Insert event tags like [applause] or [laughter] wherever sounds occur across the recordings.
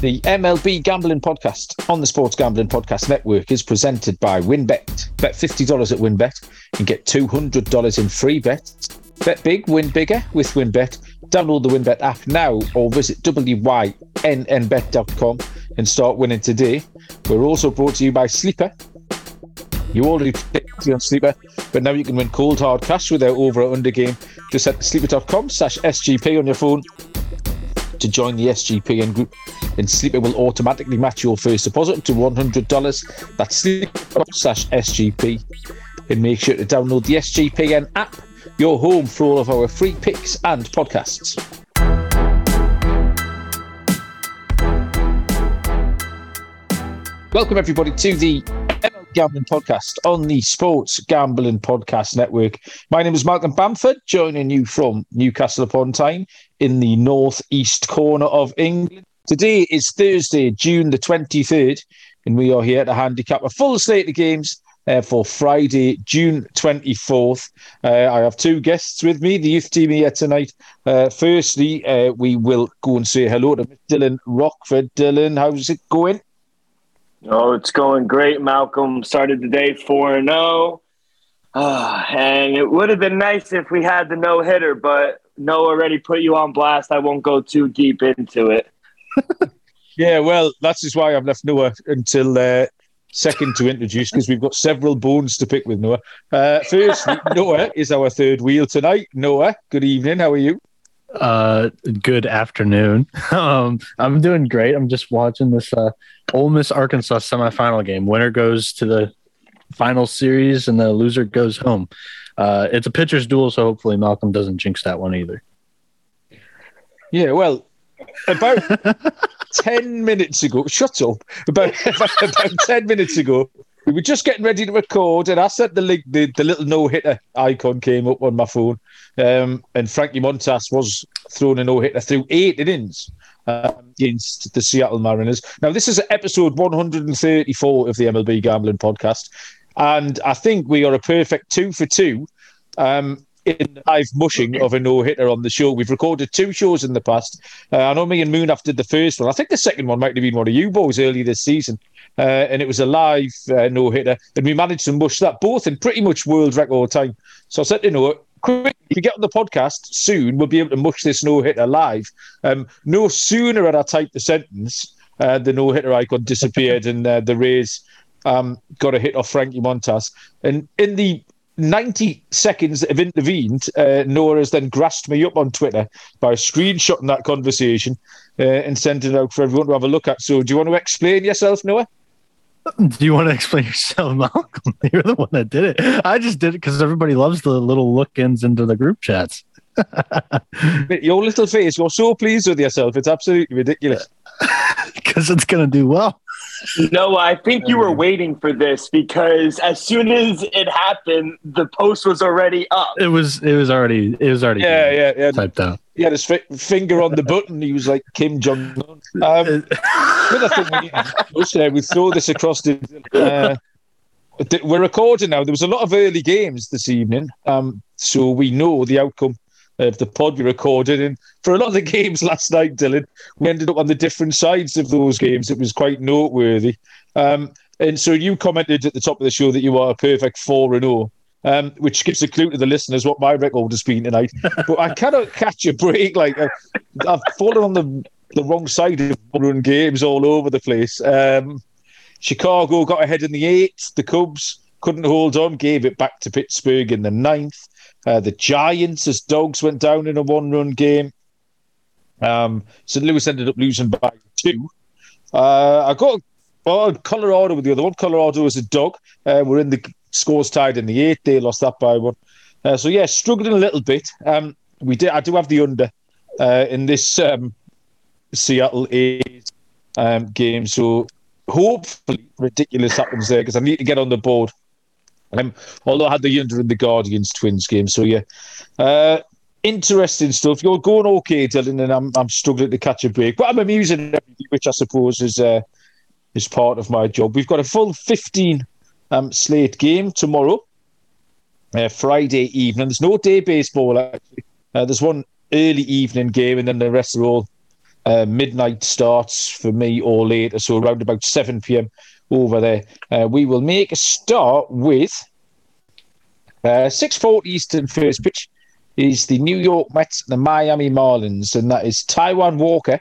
The MLB Gambling Podcast on the Sports Gambling Podcast Network is presented by WynnBET. Bet $50 at WynnBET and get $200 in free bets. Bet big, win bigger with WynnBET. Download the WynnBET app now or visit wynnbet.com and start winning today. We're also brought to you by Sleeper. You already picked on Sleeper, but now you can win cold hard cash with their over or under game. Just to sleeper.com slash SGP on your phone to join the SGPN group, and Sleeper it will automatically match your first deposit up to $100. That's sleeper slash SGP. And make sure to download the SGPN app, your home for all of our free picks and podcasts. Welcome, everybody, to the Gambling Podcast on the Sports Gambling Podcast Network. My name is Malcolm Bamford, joining you from Newcastle upon Tyne in the northeast corner of England. Today is Thursday, June the 23rd, and we are here to handicap a full slate of games uh, for Friday, June 24th. Uh, I have two guests with me, the youth team here tonight. Uh, firstly, uh, we will go and say hello to Dylan Rockford. Dylan, how's it going? Oh, it's going great, Malcolm. Started the day 4 and 0. Uh, and it would have been nice if we had the no hitter, but no already put you on blast. I won't go too deep into it. [laughs] yeah, well, that's just why I've left Noah until uh, second to introduce because we've got several bones to pick with Noah. Uh, firstly, [laughs] Noah is our third wheel tonight. Noah, good evening. How are you? Uh, good afternoon. [laughs] Um, I'm doing great. I'm just watching this uh, Ole Miss Arkansas semifinal game. Winner goes to the final series, and the loser goes home. Uh, it's a pitcher's duel, so hopefully Malcolm doesn't jinx that one either. Yeah, well, about [laughs] 10 minutes ago, shut up. About, about, [laughs] about 10 minutes ago, we were just getting ready to record, and I said the the, the little no hitter icon came up on my phone. Um, and Frankie Montas was throwing a no hitter through eight innings um, against the Seattle Mariners. Now, this is episode 134 of the MLB Gambling Podcast. And I think we are a perfect two for two um, in live mushing of a no hitter on the show. We've recorded two shows in the past. Uh, I know me and Moon did the first one. I think the second one might have been one of you boys early this season. Uh, and it was a live uh, no hitter. And we managed to mush that both in pretty much world record time. So I said to Noah, quick, if you get on the podcast soon, we'll be able to mush this no hitter live. Um, no sooner had I typed the sentence, uh, the no hitter icon disappeared and uh, the Rays um, got a hit off Frankie Montas. And in the 90 seconds have intervened, uh, Noah has then grasped me up on Twitter by screenshotting that conversation uh, and sending it out for everyone to have a look at. So, do you want to explain yourself, Noah? Do you want to [laughs] explain yourself, Malcolm? [laughs] You're the one that did it. I just did it because everybody loves the little look-ins into the group chats. [laughs] Your little face, you're so pleased with yourself. It's absolutely ridiculous. Because it's going to do well. No, I think you were waiting for this because as soon as it happened, the post was already up. It was. It was already. It was already. Yeah, yeah, yeah. Typed out. He had his fi- finger on the button. He was like Kim Jong Un. Um, [laughs] another thing we need to say, we throw this across the. Uh, we're recording now. There was a lot of early games this evening, um, so we know the outcome of the pod we recorded. And for a lot of the [laughs] games last night, Dylan, we ended up on the different sides of those games. It was quite noteworthy. Um, and so you commented at the top of the show that you are a perfect 4 and 0. Um, which gives a clue to the listeners what my record has been tonight. [laughs] but I cannot catch a break. Like uh, I've fallen on the the wrong side of run games all over the place. Um, Chicago got ahead in the eighth. The Cubs couldn't hold on, gave it back to Pittsburgh in the ninth. Uh, the Giants, as dogs, went down in a one-run game. Um, St. Louis ended up losing by two. Uh, I got Colorado with the other one. Colorado was a dog. Uh, we're in the scores tied in the eighth. They lost that by one. Uh, so yeah, struggling a little bit. Um, we did. I do have the under uh, in this um, Seattle A's um, game. So hopefully, ridiculous happens there because I need to get on the board. Um, although I had the under in the Guardians Twins game. So yeah, uh, interesting stuff. You're going okay, Dylan, and I'm I'm struggling to catch a break, but I'm amusing, everything, which I suppose is uh, is part of my job. We've got a full 15 um, slate game tomorrow, uh, Friday evening. There's no day baseball actually. Uh, there's one early evening game, and then the rest are all uh, midnight starts for me or later, so around about 7 p.m. over there. Uh, we will make a start with uh, 6.40 Eastern first pitch is the New York Mets the Miami Marlins, and that is Taijuan Walker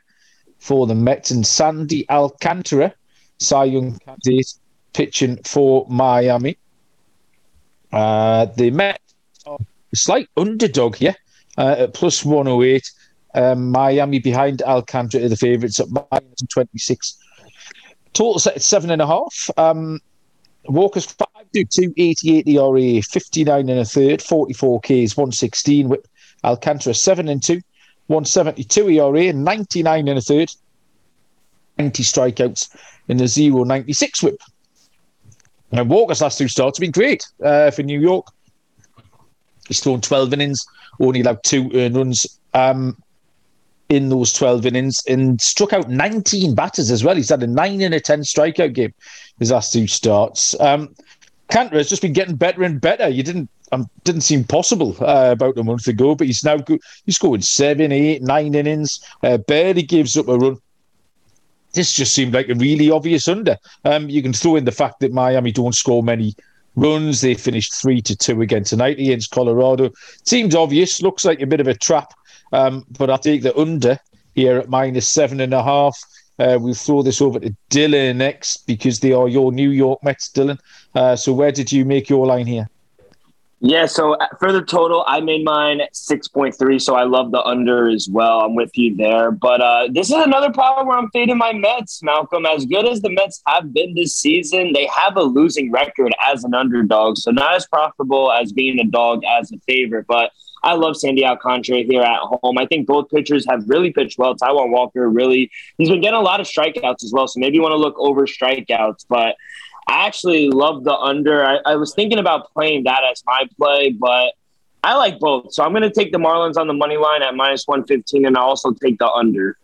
for the Mets and Sandy Alcantara, Cy Young candidate, pitching for Miami. Uh, the Mets are a slight underdog here uh, at plus 108. Um, Miami behind Alcantara, the favourites at minus 26. Total set at seven and a half. Um, Walker's 5 to 2, 88 ERA, 59 and a third, 44 Ks, 116 with Alcantara 7 and 2, 172 ERA, 99 and a third, 90 strikeouts in the 0 96 whip. And Walker's last two starts have been great uh, for New York. He's thrown 12 innings, only allowed two earned runs um, in those 12 innings and struck out 19 batters as well. He's had a 9 and a 10 strikeout game his last two starts. Um, Cantor has just been getting better and better. You didn't um, didn't seem possible uh, about a month ago, but he's now go- he's going seven, eight, nine innings, uh, barely gives up a run. This just seemed like a really obvious under. Um, you can throw in the fact that Miami don't score many runs. They finished three to two again tonight against Colorado. Seems obvious. Looks like a bit of a trap. Um, but I take the under here at minus seven and a half. Uh, we'll throw this over to Dylan next because they are your New York Mets, Dylan. Uh, so where did you make your line here? Yeah, so uh, for the total, I made mine 6.3, so I love the under as well. I'm with you there. But uh, this is another problem where I'm fading my Mets, Malcolm. As good as the Mets have been this season, they have a losing record as an underdog, so not as profitable as being a dog as a favorite. But I love Sandy Alcantara here at home. I think both pitchers have really pitched well. Taijuan Walker really, he's been getting a lot of strikeouts as well, so maybe you want to look over strikeouts. But I actually love the under. I, I was thinking about playing that as my play, but I like both. So I'm going to take the Marlins on the money line at minus 115, and I also take the under.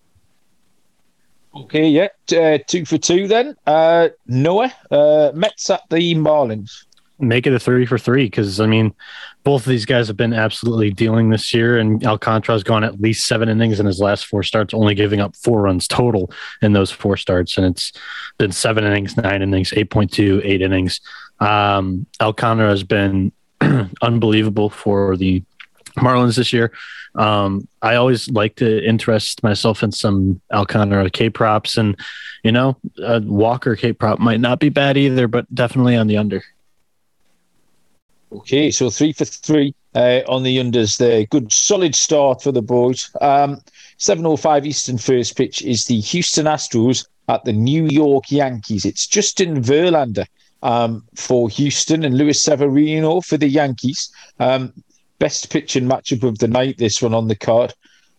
Okay, yeah, uh, two for two then. Uh, Noah, uh, Mets at the Marlins. Make it a three for three because I mean, both of these guys have been absolutely dealing this year, and Alcantara's gone at least seven innings in his last four starts, only giving up four runs total in those four starts, and it's been seven innings, nine innings, 8.2, eight innings. Um, Alcantara has been [clears throat] unbelievable for the Marlins this year. Um, I always like to interest myself in some Alcantara K props, and you know, a Walker K prop might not be bad either, but definitely on the under. Okay, so three for three uh, on the unders there. Good solid start for the boys. Um, 7.05 Eastern first pitch is the Houston Astros at the New York Yankees. It's Justin Verlander um, for Houston and Luis Severino for the Yankees. Um, best pitching matchup of the night, this one on the card.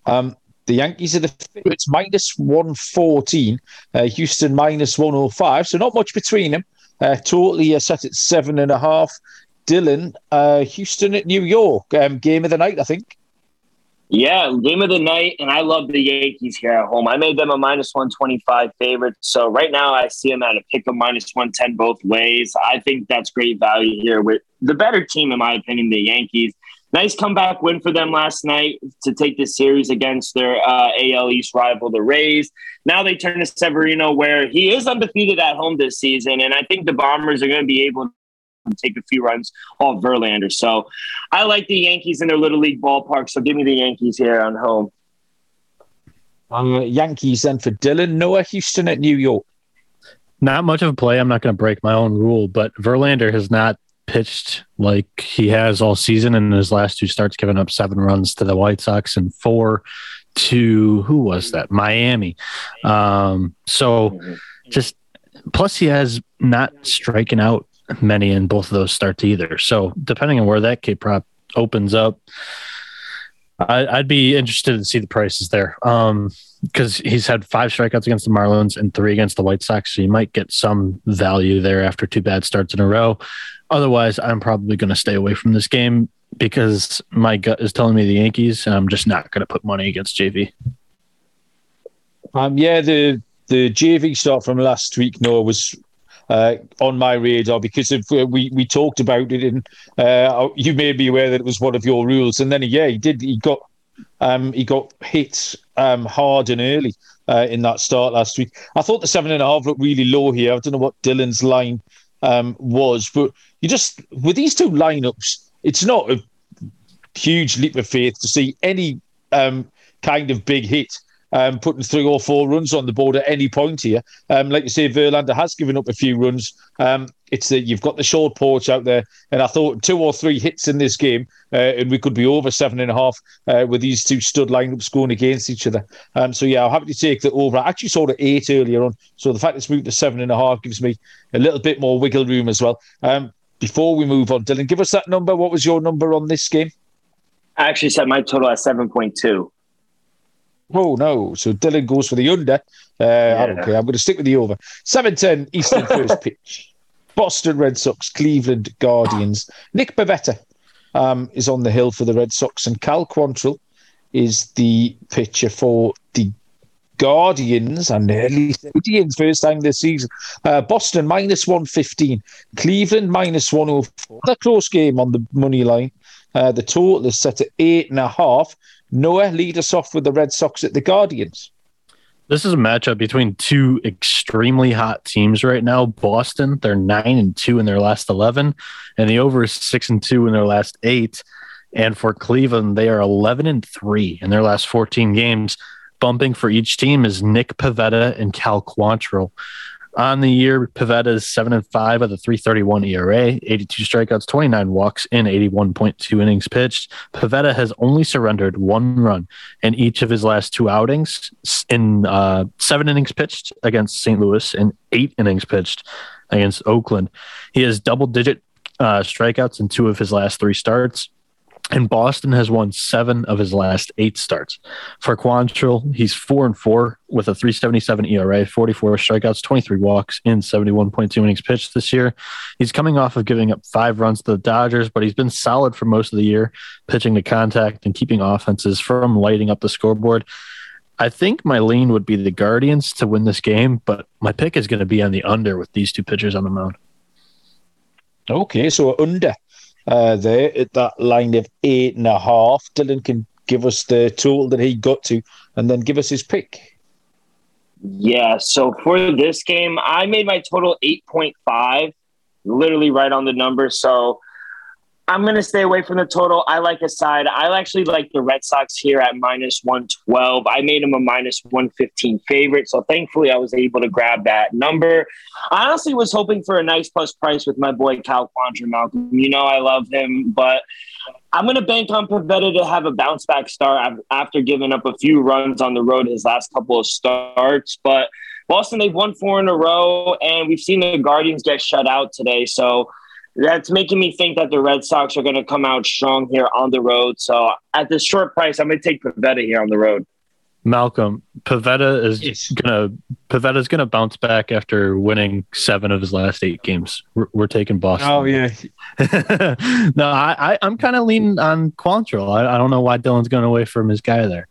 Um, the Yankees are the favorites, minus 114. Uh, Houston minus 105. So not much between them. Uh, totally set at seven and a half. Dylan, uh, Houston at New York, um, game of the night, I think. Yeah, game of the night, and I love the Yankees here at home. I made them a minus 125 favorite. So right now I see them at a pick of minus 110 both ways. I think that's great value here with the better team, in my opinion, the Yankees. Nice comeback win for them last night to take this series against their uh, AL East rival, the Rays. Now they turn to Severino, where he is undefeated at home this season. And I think the Bombers are going to be able and take a few runs off Verlander. So I like the Yankees in their little league ballpark. So give me the Yankees here on home. Um, Yankees then for Dylan Noah Houston at New York. Not much of a play. I'm not going to break my own rule, but Verlander has not pitched like he has all season. And in his last two starts, giving up seven runs to the White Sox and four to who was that? Miami. Um, so just plus he has not striking out many in both of those starts either. So depending on where that K prop opens up, I, would be interested to see the prices there. Um, because he's had five strikeouts against the Marlins and three against the White Sox, so you might get some value there after two bad starts in a row. Otherwise, I'm probably going to stay away from this game because my gut is telling me the Yankees, and I'm just not going to put money against JV. Um, yeah, the the JV start from last week, Noah, was uh, on my radar because of, uh, we we talked about it and uh, you may be aware that it was one of your rules and then yeah he did he got um, he got hit um, hard and early uh, in that start last week. I thought the seven and a half looked really low here. I don't know what Dylan's line um, was, but you just with these two lineups, it's not a huge leap of faith to see any um, kind of big hit um, putting three or four runs on the board at any point here. Um, like you say, Verlander has given up a few runs. Um, it's that you've got the short porch out there, and I thought two or three hits in this game, uh, and we could be over seven and a half uh, with these two stud lineups going against each other. Um, so yeah, I'm happy to take the over. I actually saw the eight earlier on, so the fact it's moved to seven and a half gives me a little bit more wiggle room as well. Um, before we move on, Dylan, give us that number. What was your number on this game? I actually set my total at seven point two. Oh no! So Dylan goes for the under. Uh, yeah. I don't care. I'm going to stick with the over. Seven ten Eastern [laughs] first pitch. Boston Red Sox, Cleveland Guardians. Nick Pivetta um, is on the hill for the Red Sox, and Cal Quantrill is the pitcher for the Guardians and early Guardians first time this season. Uh, Boston minus 115, Cleveland minus 104. A close game on the money line. Uh, the total is set at eight and a half. Noah, lead us off with the Red Sox at the Guardians. This is a matchup between two extremely hot teams right now. Boston, they're nine and two in their last eleven, and the over is six and two in their last eight. And for Cleveland, they are eleven and three in their last fourteen games. Bumping for each team is Nick Pivetta and Cal Quantrill. On the year, Pivetta is seven and five with a 331 ERA, 82 strikeouts, 29 walks, in 81.2 innings pitched. Pivetta has only surrendered one run in each of his last two outings in uh, seven innings pitched against St. Louis and eight innings pitched against Oakland. He has double digit uh, strikeouts in two of his last three starts. And Boston has won seven of his last eight starts. For Quantrill, he's four and four with a 377 ERA, 44 strikeouts, 23 walks in 71.2 innings pitched this year. He's coming off of giving up five runs to the Dodgers, but he's been solid for most of the year, pitching to contact and keeping offenses from lighting up the scoreboard. I think my lean would be the Guardians to win this game, but my pick is going to be on the under with these two pitchers on the mound. Okay, so under uh, there at that line of eight and a half. Dylan can give us the total that he got to and then give us his pick. Yeah, so for this game, I made my total 8.5, literally right on the number. So I'm going to stay away from the total. I like a side. I actually like the Red Sox here at minus 112. I made them a minus 115 favorite. So thankfully, I was able to grab that number. I honestly was hoping for a nice plus price with my boy Cal Quantrill Malcolm. You know, I love him, but I'm going to bank on Pivetta to have a bounce back start after giving up a few runs on the road his last couple of starts. But Boston, they've won four in a row, and we've seen the Guardians get shut out today. So, that's making me think that the Red Sox are going to come out strong here on the road. So at this short price, I'm going to take Pivetta here on the road. Malcolm, Pivetta is yes. gonna Pivetta's gonna bounce back after winning seven of his last eight games. We're, we're taking Boston. Oh yeah. [laughs] no, I, I am kind of leaning on Quantrill. I, I don't know why Dylan's going away from his guy there.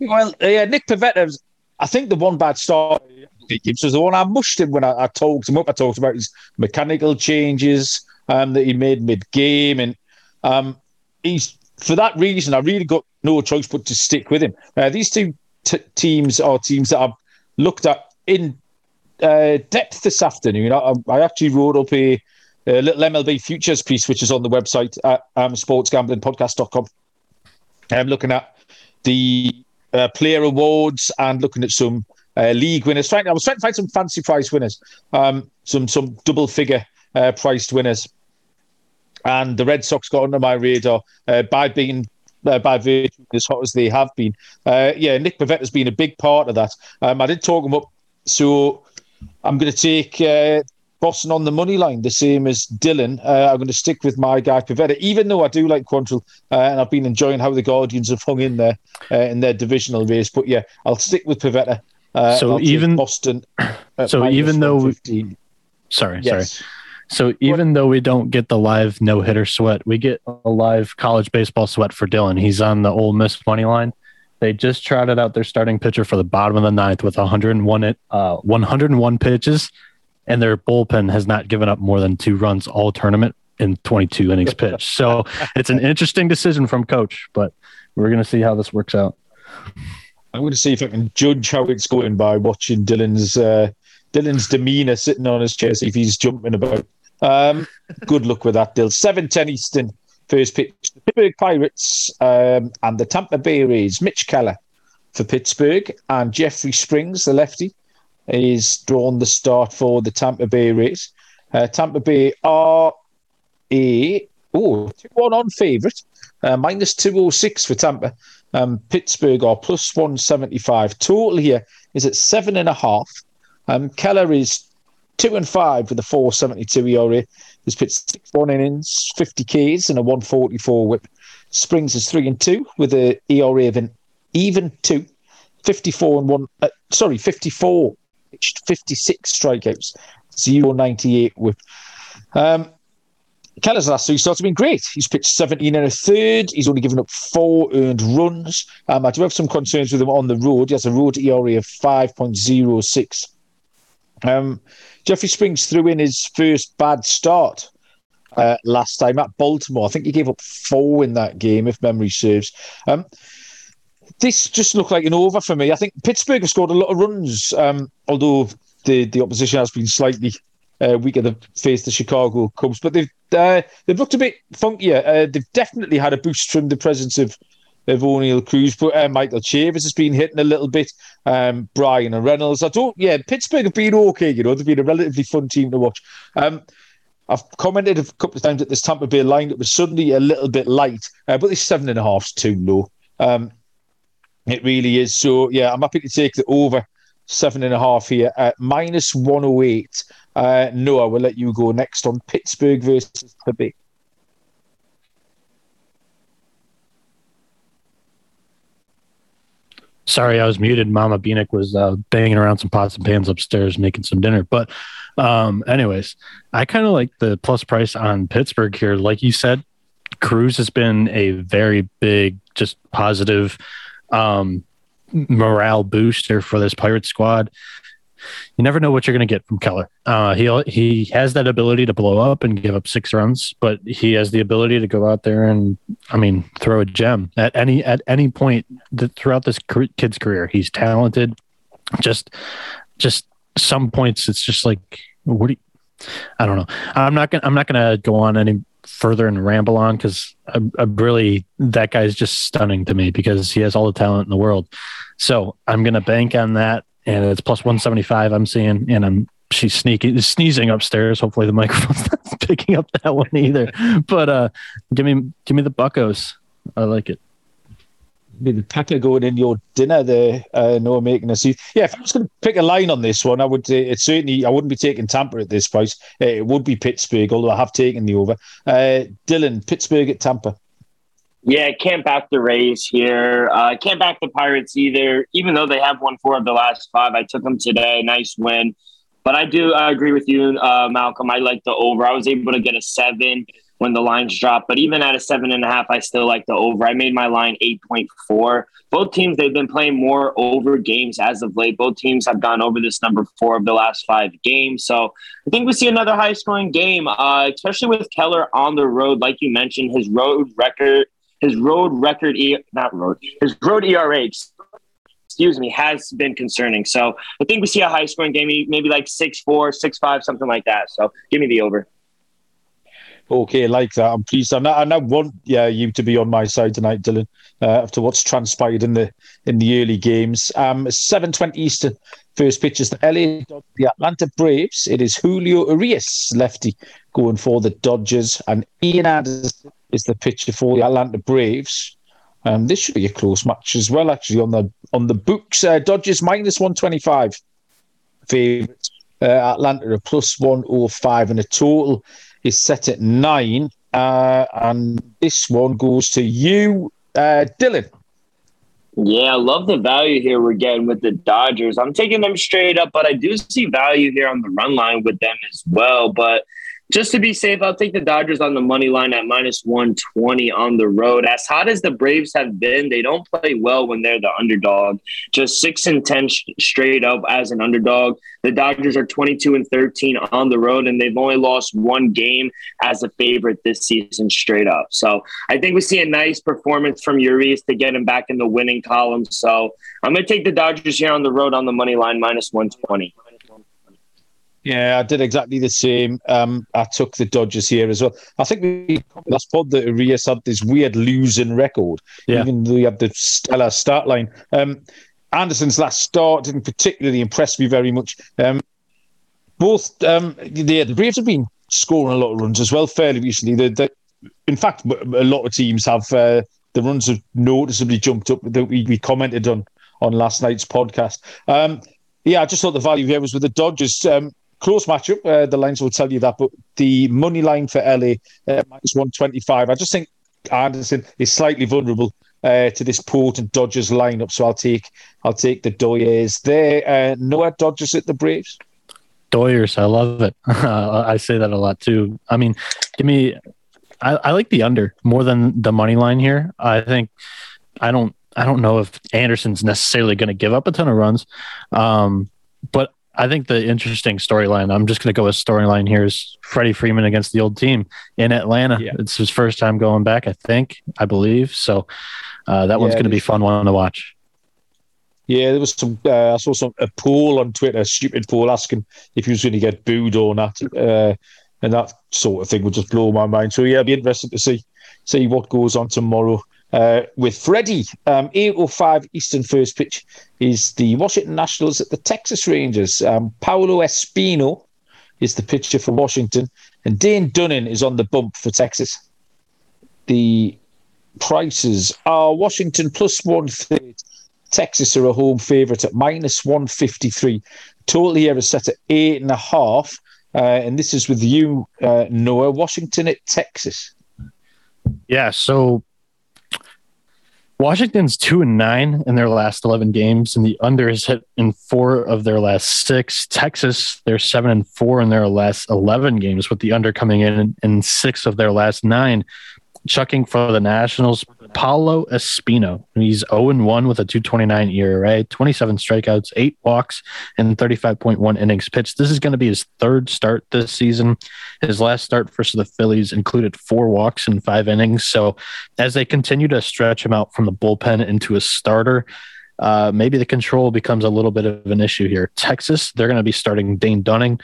Well, yeah, Nick Pivetta's. I think the one bad start Gibbs was the one I mushed him when I, I talked him up. I talked about his mechanical changes um, that he made mid game, and um, he's for that reason I really got no choice but to stick with him. Uh, these two t- teams are teams that I've looked at in uh, depth this afternoon. I, I, actually wrote up a, a, little MLB futures piece, which is on the website at um, sportsgamblingpodcast.com. I'm looking at the uh, player awards and looking at some uh, league winners. Trying, I was trying to find some fancy price winners, um, some some double figure uh, priced winners, and the Red Sox got under my radar uh, by being. Uh, by virtue as hot as they have been, uh, yeah, Nick Pivetta has been a big part of that. Um, I did talk him up, so I'm going to take uh, Boston on the money line, the same as Dylan. Uh, I'm going to stick with my guy Pivetta, even though I do like Quantrill, uh, and I've been enjoying how the Guardians have hung in there uh, in their divisional race. But yeah, I'll stick with Pivetta. Uh, so even Boston. [clears throat] So even though, we, sorry, yes. sorry. So even though we don't get the live no hitter sweat, we get a live college baseball sweat for Dylan. He's on the Ole Miss money line. They just trotted out their starting pitcher for the bottom of the ninth with 101 uh, 101 pitches, and their bullpen has not given up more than two runs all tournament. in 22 innings [laughs] pitched. So it's an interesting decision from coach, but we're going to see how this works out. I'm going to see if I can judge how it's going by watching Dylan's uh, Dylan's demeanour sitting on his chair, see if he's jumping about. Um, good luck with that, Dill. 7:10 Eastern, first pitch. The Pittsburgh Pirates um, and the Tampa Bay Rays. Mitch Keller for Pittsburgh and Jeffrey Springs, the lefty, is drawn the start for the Tampa Bay Rays. Uh, Tampa Bay are a oh, 2 1 on favourite, uh, minus 206 for Tampa. Um, Pittsburgh are plus 175. Total here is at seven and a half. Um, Keller is two and five with a 472 ERA. He's pitched six one innings, 50 Ks, and a 144 whip. Springs is three and two with a ERA of an even two, 54 and one. Uh, sorry, 54, 56 strikeouts, 098 whip. Um, Keller's last three starts have been great. He's pitched 17 and a third. He's only given up four earned runs. Um, I do have some concerns with him on the road. He has a road ERA of 5.06. Um, Jeffrey Springs threw in his first bad start uh, last time at Baltimore. I think he gave up four in that game, if memory serves. Um, this just looked like an over for me. I think Pittsburgh have scored a lot of runs, um, although the, the opposition has been slightly uh, weaker than face the Chicago Cubs. But they've uh, they've looked a bit funkier. Uh, they've definitely had a boost from the presence of of Oneil Cruz, but uh, Michael Chavis has been hitting a little bit. Um, Bryan and Reynolds. I don't. Yeah, Pittsburgh have been okay. You know, they've been a relatively fun team to watch. Um, I've commented a couple of times that this Tampa Bay lineup was suddenly a little bit light, uh, but this seven and a half's too low. Um, it really is. So yeah, I'm happy to take the over seven and a half here at minus 108. Uh, Noah, we'll let you go next on Pittsburgh versus the Bay. Sorry, I was muted. Mama Beanick was uh, banging around some pots and pans upstairs making some dinner. But, um, anyways, I kind of like the plus price on Pittsburgh here. Like you said, Cruz has been a very big, just positive um, morale booster for this pirate squad you never know what you're going to get from Keller. Uh, he he has that ability to blow up and give up six runs, but he has the ability to go out there and, I mean, throw a gem at any at any point throughout this kid's career. He's talented. Just just some points, it's just like what do you, I don't know. I'm not gonna I'm not gonna go on any further and ramble on because I, I really that guy's just stunning to me because he has all the talent in the world. So I'm gonna bank on that and it's plus 175 I'm seeing, and I'm she's sneaking sneezing upstairs. Hopefully the [laughs] microphone's not picking up that one either. But uh give me give me the buccos. I like it. The packer going in your dinner there, uh, no making a seat. Yeah, if I was going to pick a line on this one, I would. Uh, it's certainly I wouldn't be taking Tampa at this price. Uh, it would be Pittsburgh, although I have taken the over. Uh, Dylan, Pittsburgh at Tampa. Yeah, can't back the Rays here. Uh, can't back the Pirates either, even though they have won four of the last five. I took them today. Nice win. But I do I agree with you, uh, Malcolm. I like the over. I was able to get a seven when the lines drop. but even at a seven and a half, I still like the over. I made my line 8.4. Both teams, they've been playing more over games as of late. Both teams have gone over this number four of the last five games. So I think we see another high scoring game, uh, especially with Keller on the road. Like you mentioned, his road record his road record, e- not road, his road ERA, excuse me, has been concerning. So I think we see a high scoring game, maybe like six four, six five, something like that. So give me the over. Okay, like that. I'm pleased. I now, I want yeah you to be on my side tonight, Dylan. Uh, after what's transpired in the in the early games, um, seven twenty Eastern. First pitch is the LA the Atlanta Braves. It is Julio Urias, lefty, going for the Dodgers, and Ian Anderson is the pitcher for the Atlanta Braves. Um, this should be a close match as well, actually, on the on the books. Uh, Dodgers minus 125 favourites. Uh, Atlanta a plus 105, and a total is set at nine. Uh, and this one goes to you, uh, Dylan. Yeah, I love the value here we're getting with the Dodgers. I'm taking them straight up, but I do see value here on the run line with them as well. But just to be safe, I'll take the Dodgers on the money line at minus 120 on the road. As hot as the Braves have been, they don't play well when they're the underdog. Just 6 and 10 sh- straight up as an underdog. The Dodgers are 22 and 13 on the road, and they've only lost one game as a favorite this season straight up. So I think we see a nice performance from Urias to get him back in the winning column. So I'm going to take the Dodgers here on the road on the money line minus 120. Yeah, I did exactly the same. Um, I took the Dodgers here as well. I think we last pod that Urias had this weird losing record, yeah. even though he had the stellar start line. Um, Anderson's last start didn't particularly impress me very much. Um, both um, the, the Braves have been scoring a lot of runs as well fairly recently. The, the, in fact, a lot of teams have uh, the runs have noticeably jumped up that we, we commented on on last night's podcast. Um, yeah, I just thought the value here was with the Dodgers. Close matchup. Uh, the lines will tell you that, but the money line for LA uh, minus one twenty five. I just think Anderson is slightly vulnerable uh, to this potent Dodgers lineup, so I'll take I'll take the Doyers there. Uh, Noah Dodgers at the Braves. Doyers, I love it. [laughs] I say that a lot too. I mean, give me. I, I like the under more than the money line here. I think I don't I don't know if Anderson's necessarily going to give up a ton of runs, um, but I think the interesting storyline, I'm just going to go with storyline here is Freddie Freeman against the old team in Atlanta. Yeah. It's his first time going back, I think, I believe. So uh, that yeah, one's going to be fun one to watch. Yeah, there was some. Uh, I saw some a poll on Twitter, a stupid poll asking if he was going to get booed or not, uh, and that sort of thing would just blow my mind. So yeah, it'd be interesting to see see what goes on tomorrow uh, with Freddie. Um, 8.05 Eastern first pitch is the Washington Nationals at the Texas Rangers. Um, Paolo Espino is the pitcher for Washington, and Dane Dunning is on the bump for Texas. The prices are Washington plus one third. Texas are a home favourite at minus 153. Total here is set at eight and a half. Uh, and this is with you, uh, Noah. Washington at Texas. Yeah, so Washington's two and nine in their last eleven games, and the under is hit in four of their last six. Texas, they're seven and four in their last eleven games, with the under coming in in six of their last nine. Chucking for the Nationals, Paolo Espino. He's 0 1 with a 229 ERA, 27 strikeouts, eight walks, and 35.1 innings pitched. This is going to be his third start this season. His last start for the Phillies included four walks and five innings. So as they continue to stretch him out from the bullpen into a starter, uh, maybe the control becomes a little bit of an issue here. Texas, they're going to be starting Dane Dunning.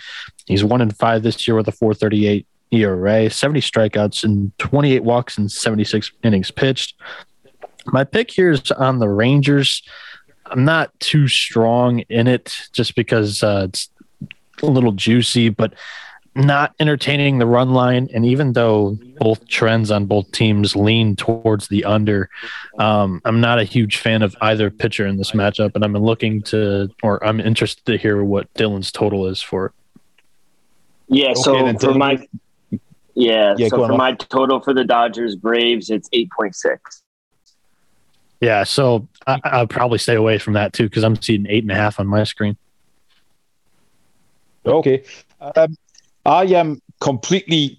He's one and five this year with a 438 ERA, 70 strikeouts and 28 walks and 76 innings pitched. My pick here is on the Rangers. I'm not too strong in it just because uh, it's a little juicy, but not entertaining the run line. And even though both trends on both teams lean towards the under, um, I'm not a huge fan of either pitcher in this matchup. And I'm looking to, or I'm interested to hear what Dylan's total is for it. Yeah. Okay, so for my yeah. yeah so for my total for the Dodgers Braves, it's eight point six. Yeah, so I, will probably stay away from that too because I'm seeing eight and a half on my screen. Okay, um, I am completely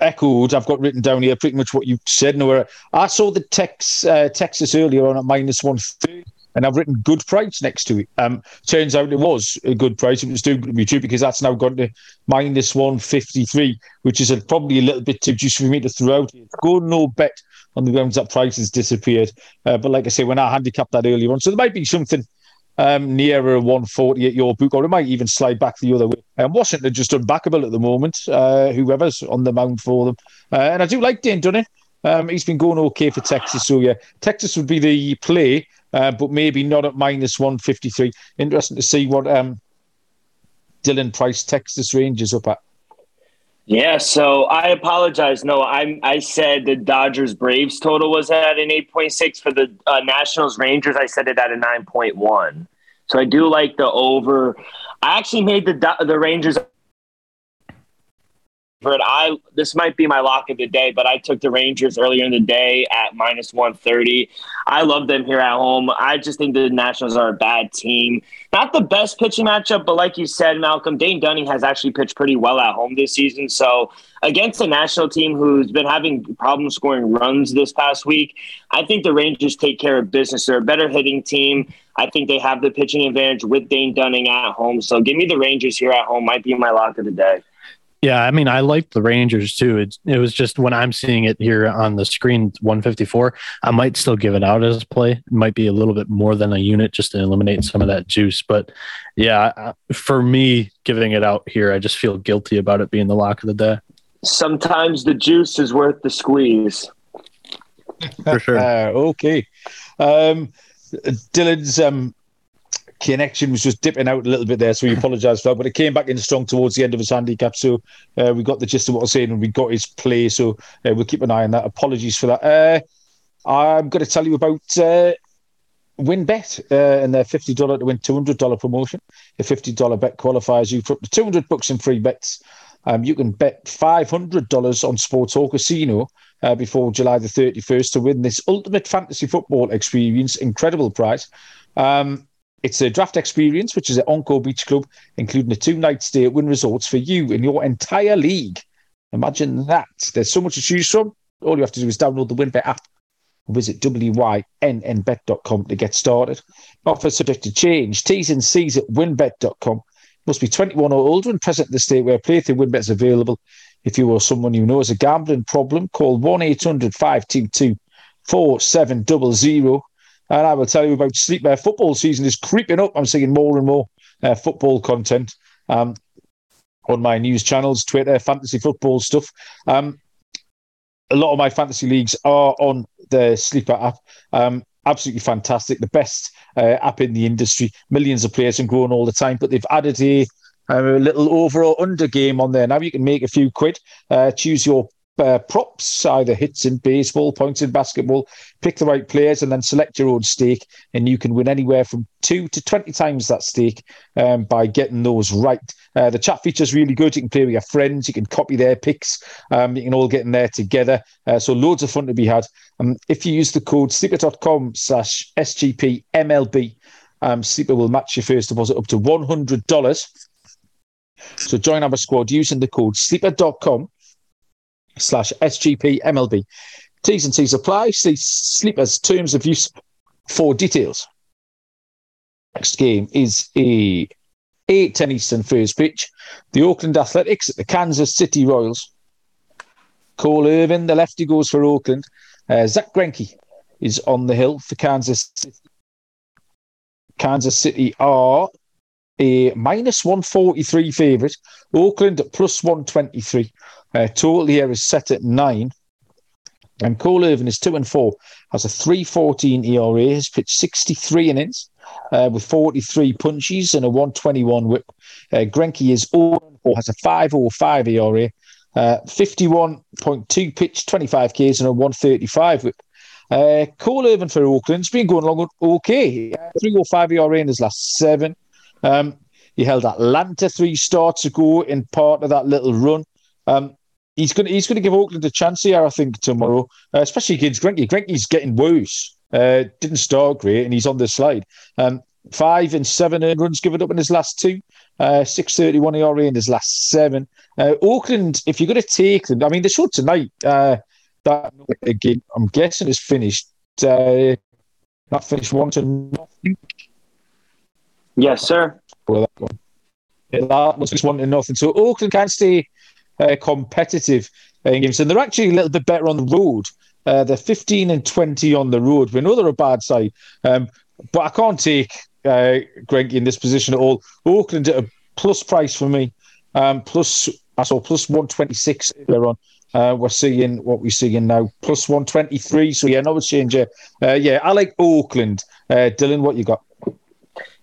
echoed. I've got written down here pretty much what you said. No, I saw the Tex, uh, Texas earlier on at minus one thirty and I've written good price next to it. Um, turns out it was a good price. It was too good to be because that's now gone to minus 153, which is a, probably a little bit too juicy for me to throw out. Go no bet on the grounds that price has disappeared. Uh, but like I say, when I handicapped that earlier on, so there might be something um, nearer 140 at your book, or it might even slide back the other way. And um, Washington just unbackable at the moment, uh, whoever's on the mound for them. Uh, and I do like Dane Dunning. Um, he's been going okay for Texas. So, yeah, Texas would be the play uh, but maybe not at minus 153. Interesting to see what um, Dylan Price Texas Rangers up at. Yeah, so I apologize. No, I I said the Dodgers Braves total was at an 8.6 for the uh, Nationals Rangers. I said it at a 9.1. So I do like the over. I actually made the the Rangers I this might be my lock of the day, but I took the Rangers earlier in the day at minus one thirty. I love them here at home. I just think the Nationals are a bad team. Not the best pitching matchup, but like you said, Malcolm, Dane Dunning has actually pitched pretty well at home this season. So against a national team who's been having problems scoring runs this past week, I think the Rangers take care of business. They're a better hitting team. I think they have the pitching advantage with Dane Dunning at home. So give me the Rangers here at home. Might be my lock of the day. Yeah, I mean, I like the Rangers too. It, it was just when I'm seeing it here on the screen, 154, I might still give it out as a play. It might be a little bit more than a unit just to eliminate some of that juice. But yeah, for me, giving it out here, I just feel guilty about it being the lock of the day. Sometimes the juice is worth the squeeze. For [laughs] sure. Uh, okay. Um, Dylan's um, connection was just dipping out a little bit there, so we apologise for that. But it came back in strong towards the end of his handicap, so uh, we got the gist of what I was saying and we got his play. So uh, we'll keep an eye on that. Apologies for that. Uh, I'm going to tell you about uh, WynnBET uh, and their fifty dollar to win two hundred dollar promotion. A fifty dollar bet qualifies you for up to two hundred bucks in free bets. Um, you can bet five hundred dollars on Sports Hall Casino uh, before July the thirty first to win this ultimate fantasy football experience. Incredible price. Um, it's a draft experience, which is at Encore Beach Club, including a two night stay at Wynn Resorts for you and your entire league. Imagine that. There's so much to choose from. All you have to do is download the WynnBET app or visit wynnbet.com to get started. Offer subject to change. T's and C's at wynnbet.com. Must be 21 or older and present in the state where playthrough WynnBET is available. If you or someone you know has a gambling problem, call 1 800 522 4700 and I will tell you about sleep. Uh, football season is creeping up. I'm seeing more and more uh, football content um, on my news channels, Twitter, fantasy football stuff. Um, a lot of my fantasy leagues are on the Sleeper app. Um, absolutely fantastic. The best uh, app in the industry. Millions of players and growing all the time. But they've added a, a little over or under game on there. Now you can make a few quid. Uh, choose your uh, props, either hits in baseball, points in basketball, pick the right players, and then select your own stake. And you can win anywhere from two to 20 times that stake um, by getting those right. Uh, the chat feature is really good. You can play with your friends, you can copy their picks, um, you can all get in there together. Uh, so, loads of fun to be had. Um, if you use the code sleeper.com slash SGP MLB, um, Sleeper will match your first deposit up to $100. So, join our squad using the code sleeper.com slash SGP MLB. T's and C's apply. See Sleepers terms of use for details. Next game is a 8 10 Eastern first pitch. The Oakland Athletics at the Kansas City Royals. Cole Irvin, the lefty, goes for Oakland. Uh, Zack Greinke is on the hill for Kansas City. Kansas City are a minus 143 favourite. At plus 123. Uh, total here is set at nine. And Cole Irvin is two and four, has a 314 ERA, has pitched 63 innings uh, with 43 punches and a 121 whip. Uh, Greinke is 0 4, has a 505 ERA, uh, 51.2 pitch, 25 Ks and a 135 whip. Uh, Cole Irvin for Oakland's been going along okay. 305 ERA in his last seven. Um, he held Atlanta three starts ago in part of that little run. Um, he's going to he's going to give Oakland a chance here, I think, tomorrow, uh, especially against Greinke. Greinke's getting worse. Uh, didn't start great, and he's on the slide. Um, five and seven earned runs given up in his last two. Uh, 631 ERA in his last seven. Uh, Oakland, if you're going to take them, I mean, the show tonight, uh, that game, I'm guessing is finished. Uh, not finished one to nothing. Yes, sir. Well, that, one. Yeah, that was just one to nothing. So Oakland can stay uh, competitive uh, games, and they're actually a little bit better on the road. Uh, they're 15 and 20 on the road. We know they're a bad side, um, but I can't take uh, Greinke in this position at all. Oakland at a plus price for me, um, plus I saw plus 126 they're on. Uh, we're seeing what we're seeing now, plus 123. So, yeah, no change. Uh, yeah, I like Oakland. Uh, Dylan, what you got?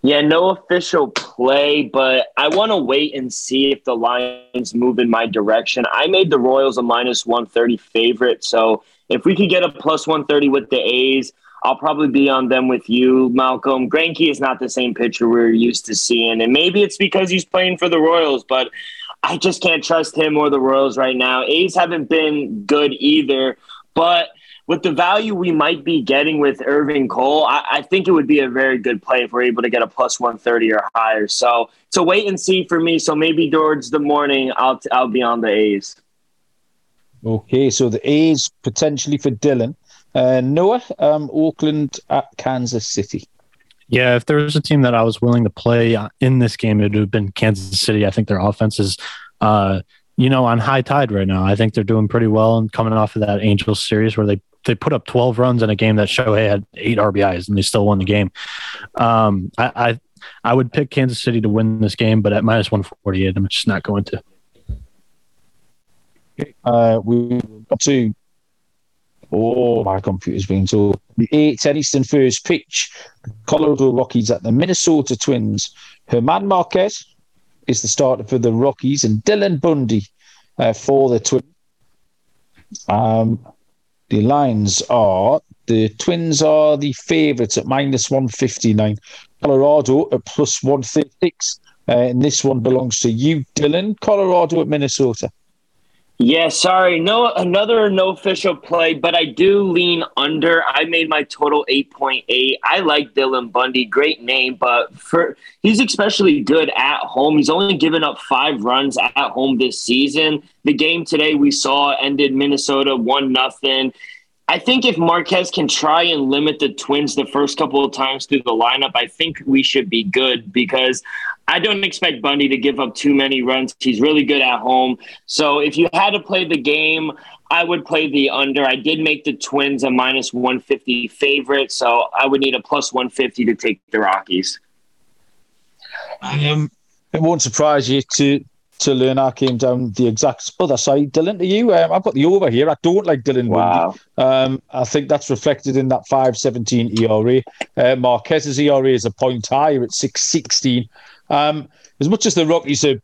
Yeah, no official play, but I want to wait and see if the lines move in my direction. I made the Royals a minus 130 favorite. So if we could get a plus 130 with the A's, I'll probably be on them with you, Malcolm. Greinke is not the same pitcher we're used to seeing. And maybe it's because he's playing for the Royals, but I just can't trust him or the Royals right now. A's haven't been good either, but with the value we might be getting with Irving Cole, I, I, think it would be a very good play if we're able to get a plus 130 or higher. So so wait and see for me. So maybe towards the morning, I'll I'll be on the A's. Okay, so the A's potentially for Dylan. Uh, Noah, um, Oakland at Kansas City. Yeah, if there was a team that I was willing to play in this game, it would have been Kansas City. I think their offense is uh, you know, on high tide right now. I think they're doing pretty well and coming off of that Angels series where they they put up 12 runs in a game that Shohei had eight RBIs and they still won the game. Um, I, I, I would pick Kansas City to win this game, but at minus 148, I'm just not going to. Uh, we got to. Oh, my computer's been so. The 8 10 Eastern first pitch. Colorado Rockies at the Minnesota Twins. Germán Marquez is the starter for the Rockies, and Dylan Bundy uh, for the Twins. Um, the lines are the Twins are the favourites at minus 159, Colorado at plus 136. Uh, and this one belongs to you, Dylan. Colorado at Minnesota. Yeah, sorry. No, another no official play, but I do lean under. I made my total 8.8. I like Dylan Bundy. Great name, but for he's especially good at home. He's only given up five runs at home this season. The game today we saw ended Minnesota 1 nothing. I think if Marquez can try and limit the Twins the first couple of times through the lineup, I think we should be good because I don't expect Bundy to give up too many runs. He's really good at home. So if you had to play the game, I would play the under. I did make the Twins a minus 150 favorite, so I would need a plus 150 to take the Rockies. Um, it won't surprise you to to learn I came down the exact other side. Dylan, to you, um, I've got the over here. I don't like Dylan wow. Um, I think that's reflected in that 5.17 ERA. Uh, Marquez's ERA is a point higher at 6.16. Um, as much as the Rockies are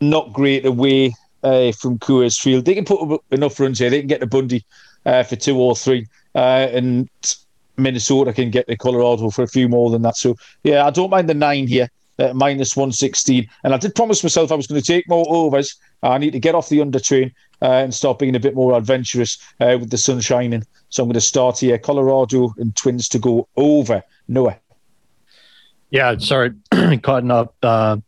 not great away uh, from Coors Field, they can put enough runs here. They can get to Bundy uh, for two or three. Uh, and Minnesota can get to Colorado for a few more than that. So, yeah, I don't mind the nine here at minus 116. And I did promise myself I was going to take more overs. I need to get off the under train uh, and start being a bit more adventurous uh, with the sun shining. So I'm going to start here Colorado and Twins to go over. Noah. Yeah, sorry, [clears throat] caught up. Uh,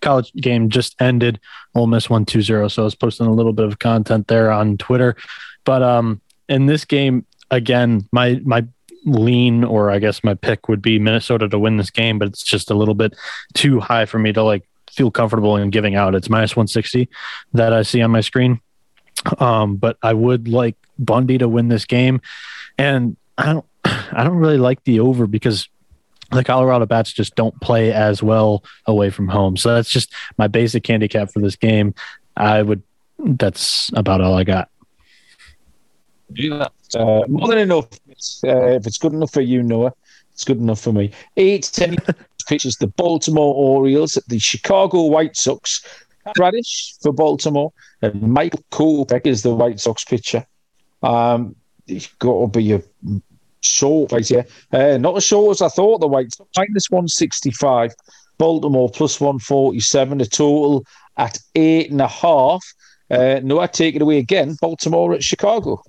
college game just ended. Ole Miss won 2-0, so I was posting a little bit of content there on Twitter. But um, in this game, again, my my lean or I guess my pick would be Minnesota to win this game, but it's just a little bit too high for me to like feel comfortable in giving out. It's minus 160 that I see on my screen. Um, but I would like Bundy to win this game. And I don't [sighs] I don't really like the over because the Colorado Bats just don't play as well away from home. So that's just my basic handicap for this game. I would that's about all I got. Yeah, uh, more than enough. Uh, if it's good enough for you, Noah, it's good enough for me. Eight ten [laughs] pitches the Baltimore Orioles at the Chicago White Sox. Bradish for Baltimore and Michael Kopech is the White Sox pitcher. Um, he's got to be a short right here. Uh, not as short as I thought. The White minus one sixty five. Baltimore plus one forty seven. A total at eight and a half. Uh, Noah, take it away again. Baltimore at Chicago.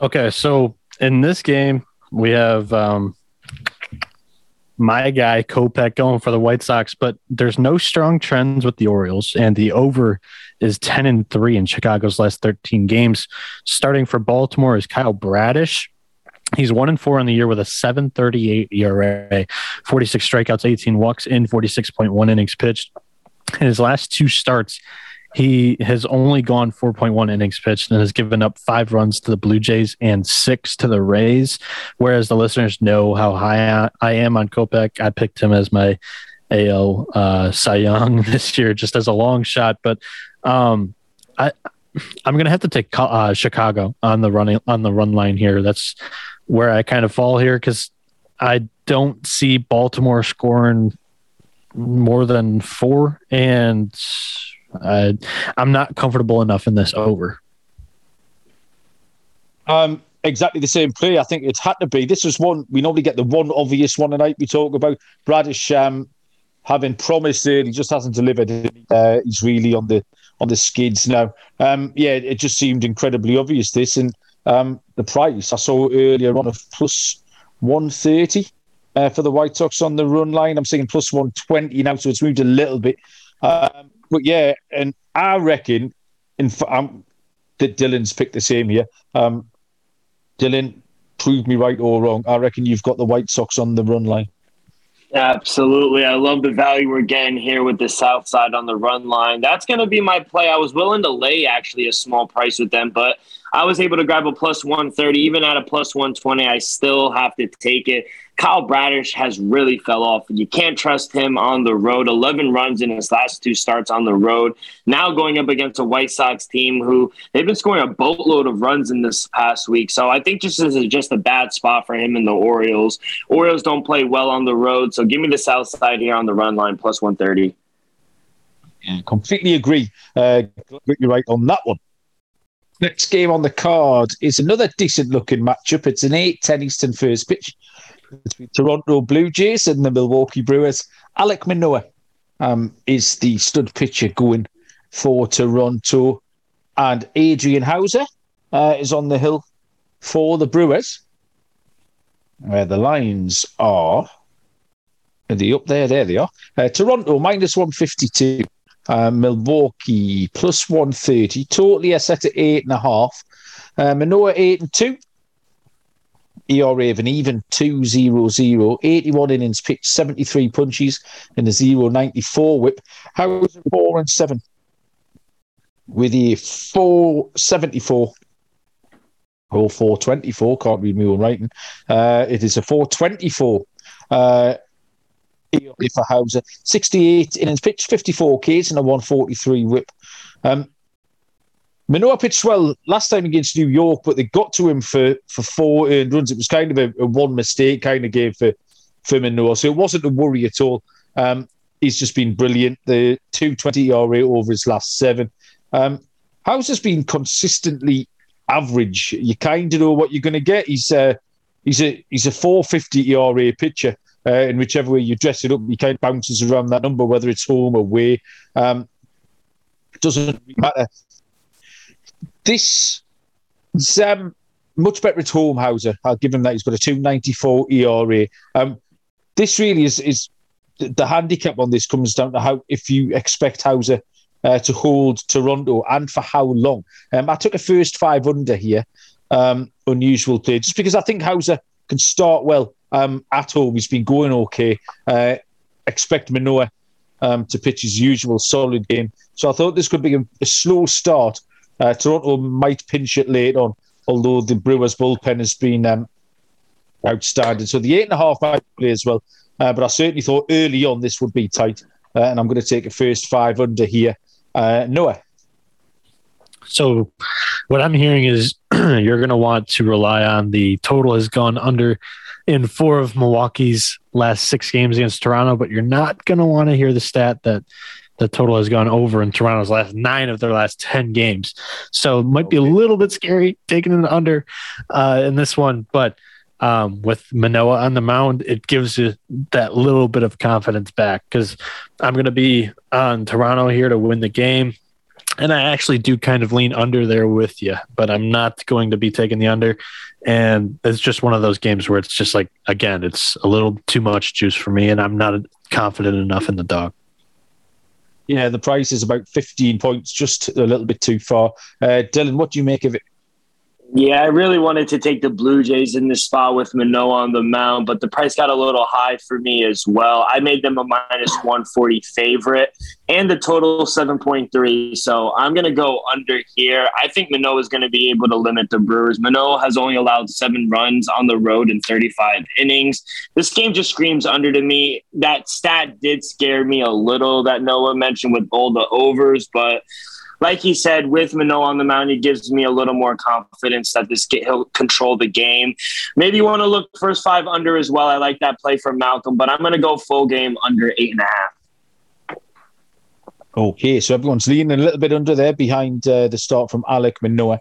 Okay, so in this game, we have um, my guy Kopech going for the White Sox, but there's no strong trends with the Orioles, and the over is 10 and 3 in Chicago's last 13 games. Starting for Baltimore is Kyle Bradish. He's one and four on the year with a 738 ERA, 46 strikeouts, 18 walks in 46.1 innings pitched. In his last two starts, he has only gone 4.1 innings pitched and has given up five runs to the Blue Jays and six to the Rays. Whereas the listeners know how high I am on Kopech. I picked him as my AL uh, Cy Young [laughs] this year, just as a long shot. But um, I, I'm going to have to take uh, Chicago on the running on the run line here. That's where I kind of fall here because I don't see Baltimore scoring more than four, and I, I'm not comfortable enough in this over. Um, exactly the same play. I think it had to be. This is one we normally get the one obvious one tonight we talk about. Bradish um, having promised it, he just hasn't delivered. Uh, he's really on the on the skids now. Um, yeah, it just seemed incredibly obvious this, and um, the price I saw earlier on of plus one thirty uh, for the White Sox on the run line. I'm seeing plus one twenty now, so it's moved a little bit. Um, but yeah, and I reckon, in um, that Dylan's picked the same here. Um, Dylan, prove me right or wrong. I reckon you've got the White Sox on the run line. Absolutely. I love the value we're getting here with the South side on the run line. That's going to be my play. I was willing to lay actually a small price with them, but I was able to grab a plus 130. Even at a plus 120, I still have to take it. Kyle Bradish has really fell off. You can't trust him on the road. 11 runs in his last two starts on the road. Now going up against a White Sox team who they've been scoring a boatload of runs in this past week. So I think this is just a bad spot for him and the Orioles. Orioles don't play well on the road. So give me the South side here on the run line, plus 130. Yeah, completely agree. Uh, you're right on that one. Next game on the card is another decent looking matchup. It's an 8 10 Eastern first pitch between Toronto Blue Jays and the Milwaukee Brewers. Alec Manoah um, is the stud pitcher going for Toronto, and Adrian Houser uh, is on the hill for the Brewers. Where the lines are. Are they up there? There they are. Uh, Toronto minus 152. Uh, Milwaukee plus 130. Totally a set at eight and a half. Uh, Manoah eight and two. ERA of an even 2 0 0, 81 innings pitched, 73 punches, and a 0 94 whip. How's 4 and 7 with a 474 or 424, can't read me own writing. Uh, it is a 424 uh, for Houser, 68 innings pitched, 54 Ks, and a 143 whip. Um, Manoah pitched well last time against New York, but they got to him for, for four earned runs. It was kind of a, a one mistake kind of game for, for Manoah, so it wasn't a worry at all. Um, he's just been brilliant. The 220 ERA over his last seven. Um, House has been consistently average. You kind of know what you're going to get. He's uh, he's a he's a 450 ERA pitcher. Uh, in whichever way you dress it up, he kind of bounces around that number, whether it's home or away. Um, doesn't matter this is much better at home, Houser. I'll give him that. He's got a 294 ERA. Um, this really is, is the handicap on this comes down to how if you expect Houser uh, to hold Toronto and for how long. Um, I took a first five under here, um, unusual play, just because I think Houser can start well um, at home. He's been going okay. Uh, expect Manoah um, to pitch his usual solid game. So I thought this could be a, a slow start uh, Toronto might pinch it late on, although the Brewers bullpen has been um, outstanding. So the eight and a half I play as well. Uh, but I certainly thought early on this would be tight. Uh, and I'm going to take a first five under here. Uh, Noah. So, what I'm hearing is [clears throat] you're going to want to rely on the total has gone under in four of Milwaukee's last six games against Toronto, but you're not going to want to hear the stat that the total has gone over in Toronto's last nine of their last 10 games. So it might be a little bit scary taking an under uh, in this one, but um, with Manoah on the mound, it gives you that little bit of confidence back because I'm going to be on Toronto here to win the game. And I actually do kind of lean under there with you, but I'm not going to be taking the under. And it's just one of those games where it's just like, again, it's a little too much juice for me, and I'm not confident enough in the dog. Yeah, the price is about 15 points, just a little bit too far. Uh, Dylan, what do you make of it? Yeah, I really wanted to take the Blue Jays in this spot with Manoah on the mound, but the price got a little high for me as well. I made them a minus 140 favorite and the total 7.3. So I'm going to go under here. I think Manoah is going to be able to limit the Brewers. Manoah has only allowed seven runs on the road in 35 innings. This game just screams under to me. That stat did scare me a little that Noah mentioned with all the overs, but like he said, with Manoah on the mound, it gives me a little more confidence that this he'll control the game. Maybe you want to look first five under as well. I like that play from Malcolm, but I'm going to go full game under eight and a half. Okay, so everyone's leaning a little bit under there behind uh, the start from Alec Manoah.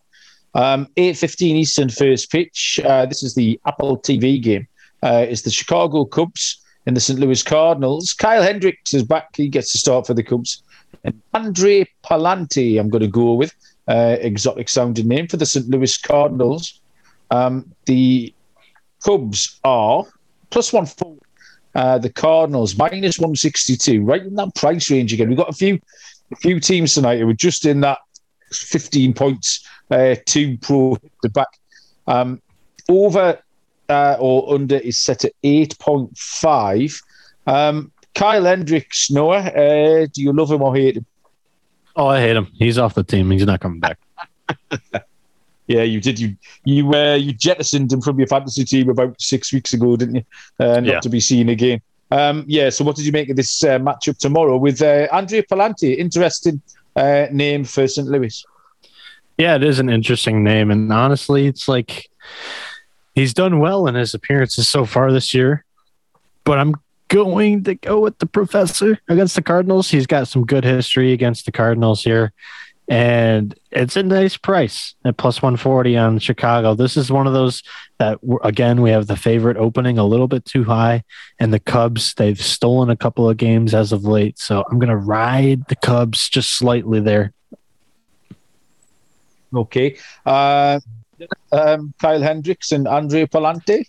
Um, 8.15 Eastern first pitch. Uh, this is the Apple TV game. Uh, it's the Chicago Cubs and the St. Louis Cardinals. Kyle Hendricks is back. He gets to start for the Cubs. And Andre Pallante, I'm going to go with. Uh, exotic sounding name for the St. Louis Cardinals. Um, the Cubs are plus one four. Uh, the Cardinals minus one sixty two, right in that price range again. We've got a few, a few teams tonight who are just in that fifteen points, uh, two pro the back. Um, over uh, or under is set at eight point five. Um, Kyle Hendricks, Noah, uh, do you love him or hate him? Oh, I hate him. He's off the team. He's not coming back. [laughs] Yeah, you did. You you uh, you jettisoned him from your fantasy team about six weeks ago, didn't you? Uh, not Yeah. to be seen again. Um, yeah. So, what did you make of this uh, matchup tomorrow with uh, Andrea Pallante? Interesting uh, name for St. Louis. Yeah, it is an interesting name. And honestly, it's like he's done well in his appearances so far this year. But I'm going to go with the professor against the Cardinals. He's got some good history against the Cardinals here. And it's a nice price at plus 140 on Chicago. This is one of those that, again, we have the favorite opening a little bit too high. And the Cubs, they've stolen a couple of games as of late. So I'm going to ride the Cubs just slightly there. Okay. Uh, um, Kyle Hendricks and Andrea Pallante.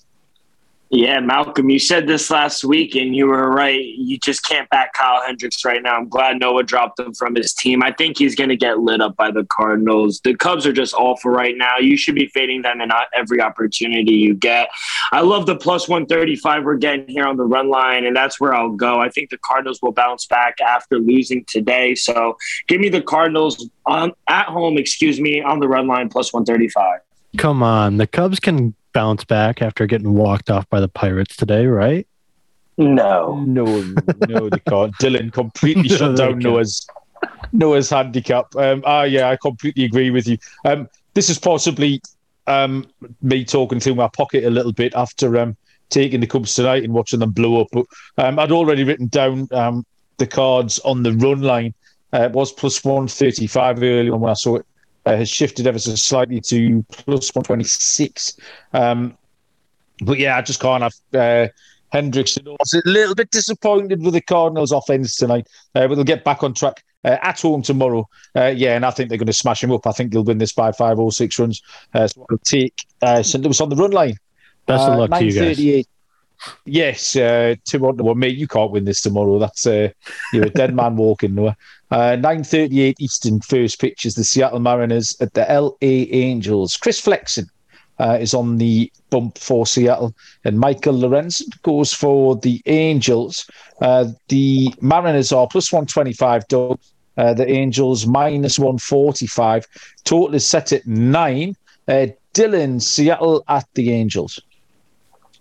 Yeah, Malcolm, you said this last week, and you were right. You just can't back Kyle Hendricks right now. I'm glad Noah dropped him from his team. I think he's going to get lit up by the Cardinals. The Cubs are just awful right now. You should be fading them in every opportunity you get. I love the plus 135 we're getting here on the run line, and that's where I'll go. I think the Cardinals will bounce back after losing today. So give me the Cardinals on at home, excuse me, on the run line plus 135. Come on, the Cubs can bounce back after getting walked off by the Pirates today, right? No. No, no, they can't. [laughs] Dylan completely No, shut they down. Noah's Noah's handicap. Um, ah, yeah, I completely agree with you. Um, this is possibly um, me talking to my pocket a little bit after um, taking the Cubs tonight and watching them blow up. But um, I'd already written down um, the cards on the run line. Uh, it was plus one thirty five early on when I saw it. Uh, has shifted ever so slightly to plus one twenty six. Um, but yeah, I just can't have. Uh, Hendricks. I was a little bit disappointed with the Cardinals' offense tonight, uh, but they'll get back on track uh, at home tomorrow. Uh, yeah, and I think they're going to smash him up. I think they'll win this by five or six runs. Uh, so I'll take uh, St. Louis on the run line. Best Uh, of luck to you guys. 9:38. Yes, uh, two one. Mate, you can't win this tomorrow. That's uh, you're a dead man walking. Noah. Uh, Nine thirty-eight Eastern. First pitch is the Seattle Mariners at the L.A. Angels. Chris Flexen uh, is on the bump for Seattle, and Michael Lorenzen goes for the Angels. Uh, the Mariners are plus one twenty-five. Doug. Uh, the Angels minus one forty-five. Total is set at nine. Uh, Dylan, Seattle at the Angels.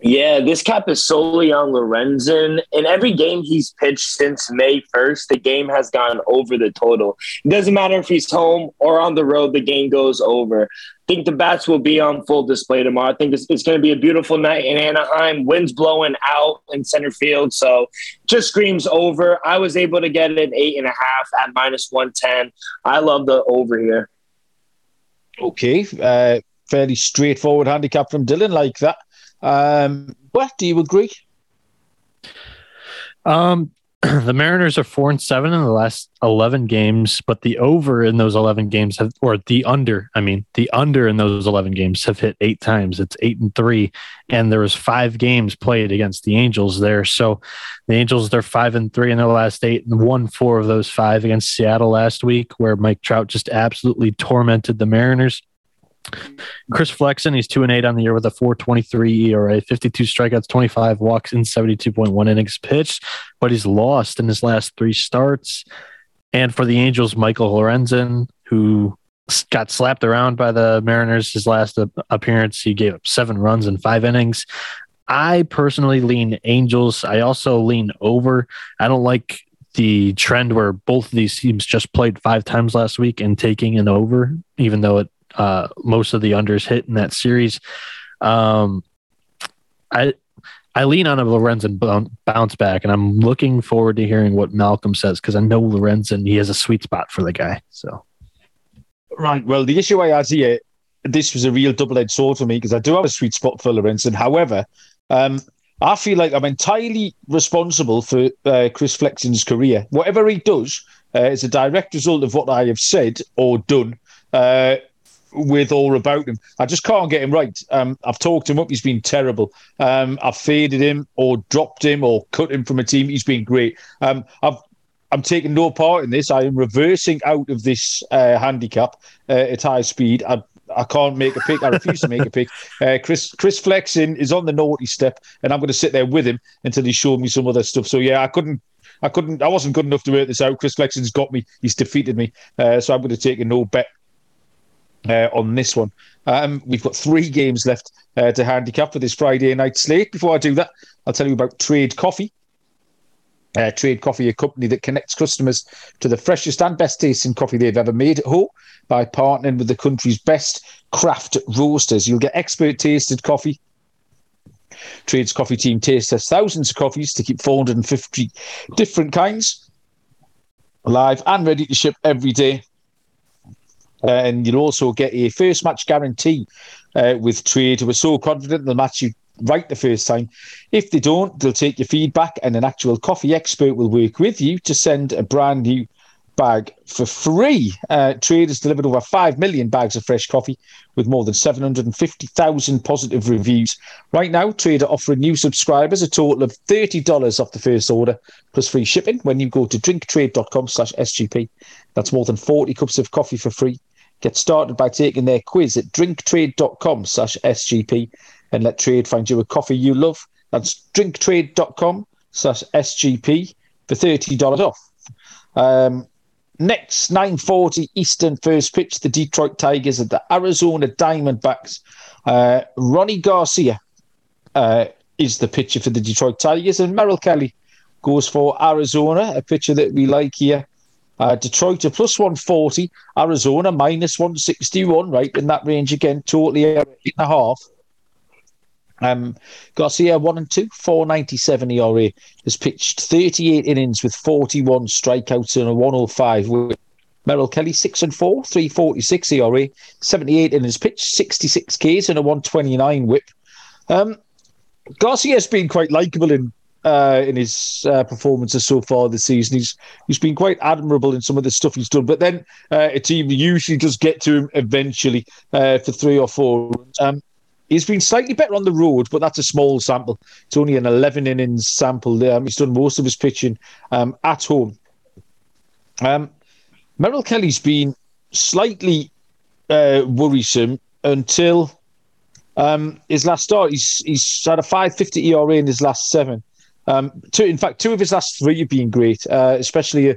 Yeah, this cap is solely on Lorenzen. In every game he's pitched since May 1st, the game has gone over the total. It doesn't matter if he's home or on the road, the game goes over. I think the bats will be on full display tomorrow. I think it's, it's going to be a beautiful night in Anaheim. Winds blowing out in center field. So just screams over. I was able to get it eight and a half at minus 110. I love the over here. Okay, uh, fairly straightforward handicap from Dylan, like that. Um, what do you agree? Um, [clears throat] the Mariners are four and seven in the last eleven games, but the over in those eleven games have, or the under, I mean, the under in those eleven games have hit eight times. It's eight and three, and there was five games played against the Angels there. So the Angels they're five and three in their last eight, and won four of those five against Seattle last week, where Mike Trout just absolutely tormented the Mariners. Chris Flexen, he's two and eight on the year with a 4.23 ERA, 52 strikeouts, 25 walks in 72.1 innings pitched, but he's lost in his last three starts. And for the Angels, Michael Lorenzen, who got slapped around by the Mariners his last appearance, he gave up seven runs in five innings. I personally lean Angels. I also lean over. I don't like the trend where both of these teams just played five times last week and taking an over, even though it uh, most of the unders hit in that series. Um, I I lean on a Lorenzen bounce back, and I'm looking forward to hearing what Malcolm says because I know Lorenzen he has a sweet spot for the guy. So Right. Well, the issue I had here, this was a real double-edged sword for me because I do have a sweet spot for Lorenzen. However, um, I feel like I'm entirely responsible for uh, Chris Flexen's career. Whatever he does uh, is a direct result of what I have said or done uh, with or about him. I just can't get him right. Um, I've talked him up. He's been terrible. Um, I've faded him or dropped him or cut him from a team. He's been great. Um, I've I'm taking no part in this. I am reversing out of this uh, handicap uh, at high speed. I, I can't make a pick. I refuse to make a pick. [laughs] Uh, Chris Chris Flexen is on the naughty step, and I'm going to sit there with him until he showed me some other stuff. So yeah, I couldn't. I couldn't. I wasn't good enough to work this out. Chris Flexen's got me. He's defeated me. Uh, so I'm going to take a no bet uh, on this one. Um, we've got three games left uh, to handicap for this Friday night slate. Before I do that, I'll tell you about Trade Coffee. Uh, Trade Coffee, a company that connects customers to the freshest and best tasting coffee they've ever made at home by partnering with the country's best craft roasters. You'll get expert tasted coffee. Trade's coffee team tastes thousands of coffees to keep 450 different kinds live and ready to ship every day. Uh, and you'll also get a first match guarantee uh, with Trade, who are so confident they'll match you right the first time. If they don't, they'll take your feedback, and an actual coffee expert will work with you to send a brand new bag for free. Uh, Trade has delivered over 5 million bags of fresh coffee with more than 750,000 positive reviews. Right now, Trade are offering new subscribers a total of $30 off the first order plus free shipping when you go to drinktrade.com slash SGP. That's more than 40 cups of coffee for free. Get started by taking their quiz at drinktrade.com slash SGP and let Trade find you a coffee you love. That's drinktrade.com slash SGP for $30 off. Um, next, 9.40 Eastern first pitch, the Detroit Tigers at the Arizona Diamondbacks. Uh, Rony Garcia uh, is the pitcher for the Detroit Tigers, and Merrill Kelly goes for Arizona, a pitcher that we like here. Uh, Detroit a plus 140, Arizona minus 161, right in that range again, totally eight and a half. Um, Garcia one and two, 497 ERA, has pitched 38 innings with 41 strikeouts and a 105. With Merrill Kelly six and four, 346 ERA, 78 innings pitched, 66 Ks and a 129 whip. Um, Garcia's been quite likable in uh, in his uh, performances so far this season. He's he's been quite admirable in some of the stuff he's done. But then uh, a team usually does get to him eventually uh, for three or four. Um, he's been slightly better on the road, but that's a small sample. It's only an 11 innings sample. There. Um, he's done most of his pitching um, at home. Um, Merrill Kelly's been slightly uh, worrisome until um, his last start. He's he's had a 550 ERA in his last seven. Um, two, in fact, two of his last three have been great, uh, especially a,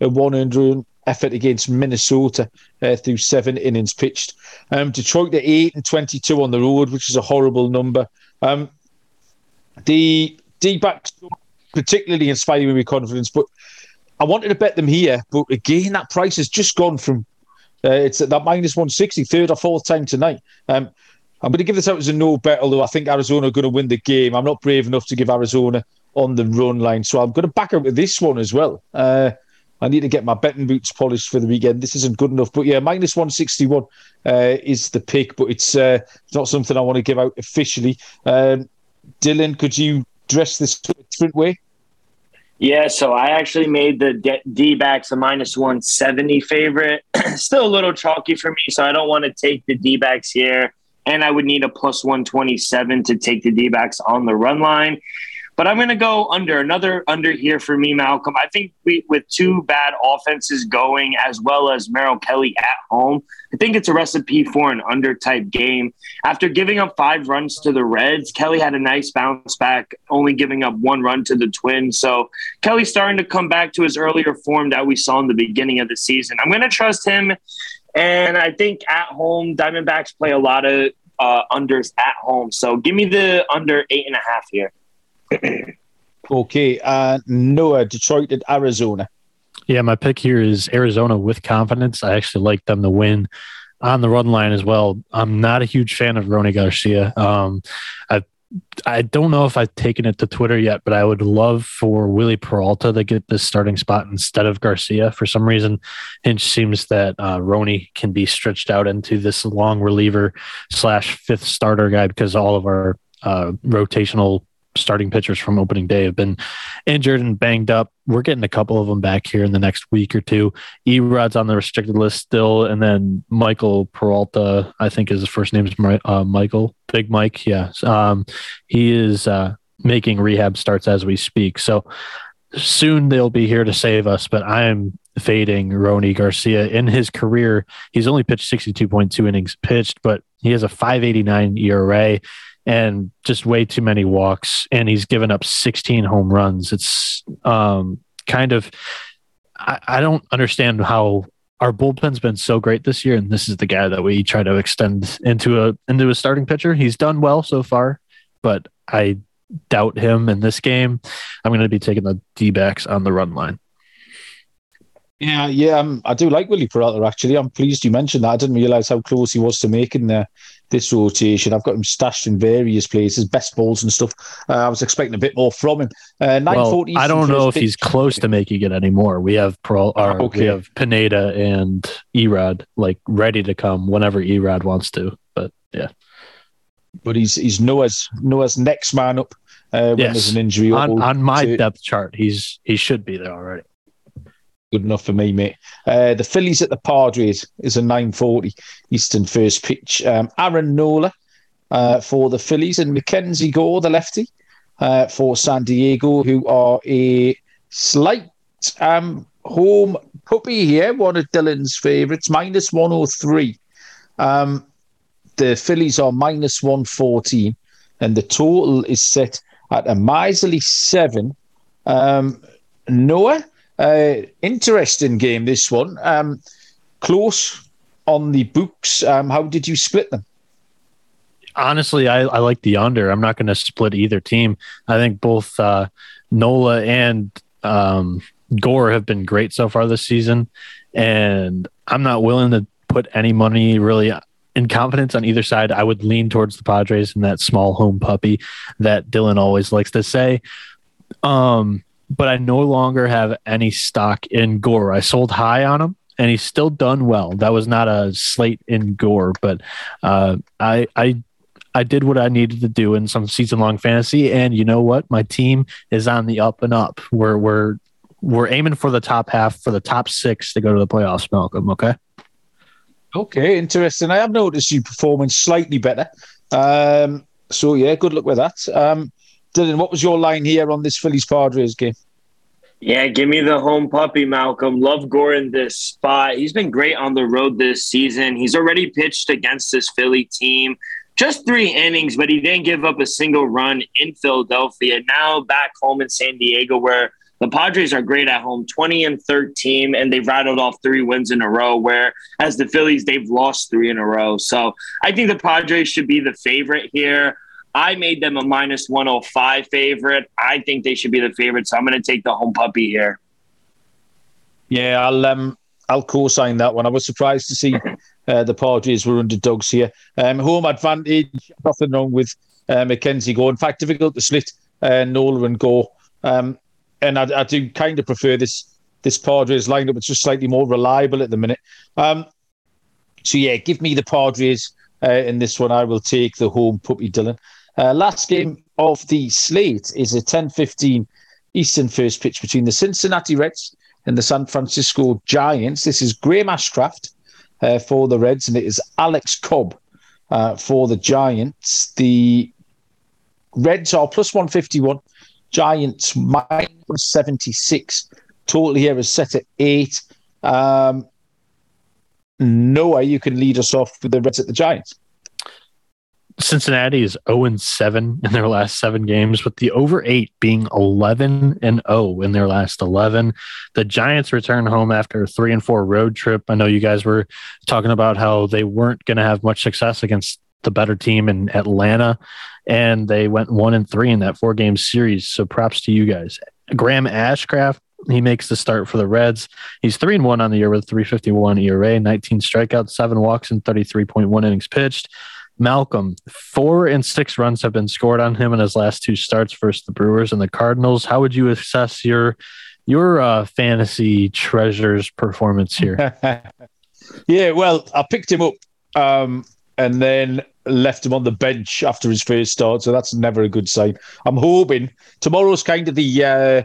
a one earned effort against Minnesota uh, through seven innings pitched. Um, Detroit at eight and twenty-two on the road, which is a horrible number. Um, the D-backs particularly inspiring me with confidence, but I wanted to bet them here, but again, that price has just gone from uh, it's at that minus 160, third or fourth time tonight. Um, I'm going to give this out as a no bet, although I think Arizona are going to win the game. I'm not brave enough to give Arizona on the run line. So I'm going to back up with this one as well. Uh, I need to get my betting boots polished for the weekend. This isn't good enough, but yeah, minus one sixty one uh, is the pick, but it's uh, it's not something I want to give out officially. Um, Dylan, could you dress this a different way? Yeah, so I actually made the D backs a minus 170 favorite. [clears throat] Still a little chalky for me, so I don't want to take the D backs here. And I would need a plus 127 to take the D backs on the run line. But I'm going to go under another under here for me, Malcolm. I think we, with two bad offenses going, as well as Merrill Kelly at home, I think it's a recipe for an under type game. After giving up five runs to the Reds, Kelly had a nice bounce back, only giving up one run to the Twins. So Kelly's starting to come back to his earlier form that we saw in the beginning of the season. I'm going to trust him. And I think at home, Diamondbacks play a lot of uh, unders at home. So give me the under eight and a half here [clears throat] okay, uh, Noah, Detroit at Arizona. Yeah, my pick here is Arizona with confidence. I actually like them to win on the run line as well. I'm not a huge fan of Rony Garcia. Um, I I don't know if I've taken it to Twitter yet, but I would love for Wily Peralta to get this starting spot instead of Garcia. For some reason, Hinch seems that uh, can be stretched out into this long reliever slash fifth starter guy because all of our uh, rotational starting pitchers from opening day have been injured and banged up. We're getting a couple of them back here in the next week or two. Erod's on the restricted list still, and then Michael Peralta, I think his first name is uh, Michael Big Mike. Yeah, um, he is uh, making rehab starts as we speak. So soon they'll be here to save us. But I'm fading Rony Garcia in his career. He's only pitched 62.2 innings pitched, but he has a 589 ERA and just way too many walks. And he's given up 16 home runs. It's um, kind of, I, I don't understand how our bullpen's been so great this year, and this is the guy that we try to extend into a into a starting pitcher. He's done well so far, but I doubt him in this game. I'm going to be taking the D backs on the run line. Yeah, yeah, um, I do like Wily Peralta. Actually, I'm pleased you mentioned that. I didn't realize how close he was to making the, this rotation. I've got him stashed in various places, best balls and stuff. Uh, I was expecting a bit more from him. Uh, well, I don't know if pitch. he's close to making it anymore. We have or okay. we have Pineda and Erod like ready to come whenever Erod wants to. But yeah, but he's he's Noah's Noah's next man up uh, when yes. there's an injury. On, on my to, depth chart, he's he should be there already. Good enough for me, mate. Uh, the Phillies at the Padres is a 9:40 Eastern first pitch. Um, Aaron Nola uh, for the Phillies and Mackenzie Gore, the lefty, uh, for San Diego, who are a slight um, home puppy here. One of Dylan's favourites, minus 103. Um, the Phillies are minus 114, and the total is set at a miserly seven. Um, Noah, uh, interesting game this one. Um, close on the books. Um, how did you split them? Honestly, I, I like the under. I'm not going to split either team. I think both uh, Nola and um, Gore have been great so far this season, and I'm not willing to put any money really in confidence on either side, I would lean towards the Padres and that small home puppy that Dylan always likes to say. Um, but I no longer have any stock in Gore. I sold high on him and he's still done well. That was not a slate in Gore, but uh, I I I did what I needed to do in some season long fantasy, and you know what? My team is on the up and up. We're we're we're aiming for the top half for the top six to go to the playoffs, Malcolm. Okay. Okay, interesting. I have noticed you performing slightly better. Um, so yeah, good luck with that. Um, Dylan, what was your line here on this Phillies Padres game? Yeah, give me the home puppy, Malcolm. Love Gore in this spot. He's been great on the road this season. He's already pitched against this Philly team. Just three innings, but he didn't give up a single run in Philadelphia. Now back home in San Diego, where the Padres are great at home, 20 and 13, and they've rattled off three wins in a row, where as the Phillies, they've lost three in a row. So I think the Padres should be the favorite here. I made them a minus 105 favorite. I think they should be the favorite. So I'm going to take the home puppy here. Yeah, I'll um, I'll co-sign that one. I was surprised to see [laughs] uh, the Padres were underdogs here. Um, home advantage, nothing wrong with uh, Mackenzie Gore. In fact, difficult to split uh, Nola and Gore. Um, and I, I do kind of prefer this this Padres lineup. It's just slightly more reliable at the minute. Um, so yeah, give me the Padres uh, in this one. I will take the home puppy Dylan. Uh, last game of the slate is a 10-15 Eastern first pitch between the Cincinnati Reds and the San Francisco Giants. This is Graham Ashcraft uh, for the Reds, and it is Alex Cobb uh, for the Giants. The Reds are plus 151 Giants minus 76. Total here is set at eight. Um, Noah, you can lead us off with the Reds at the Giants. Cincinnati is 0 and 7 in their last seven games, with the over eight being 11 and 0 in their last 11. The Giants return home after a three and four road trip. I know you guys were talking about how they weren't going to have much success against the better team in Atlanta, and they went one and three in that four game series. So props to you guys. Graham Ashcraft, he makes the start for the Reds. He's three and one on the year with 351 ERA, 19 strikeouts, seven walks, and 33.1 innings pitched. Malcolm, four and six runs have been scored on him in his last two starts versus the Brewers and the Cardinals. How would you assess your your uh, fantasy treasures performance here? [laughs] yeah, well, I picked him up um, and then left him on the bench after his first start. So that's never a good sign. I'm hoping tomorrow's kind of the uh,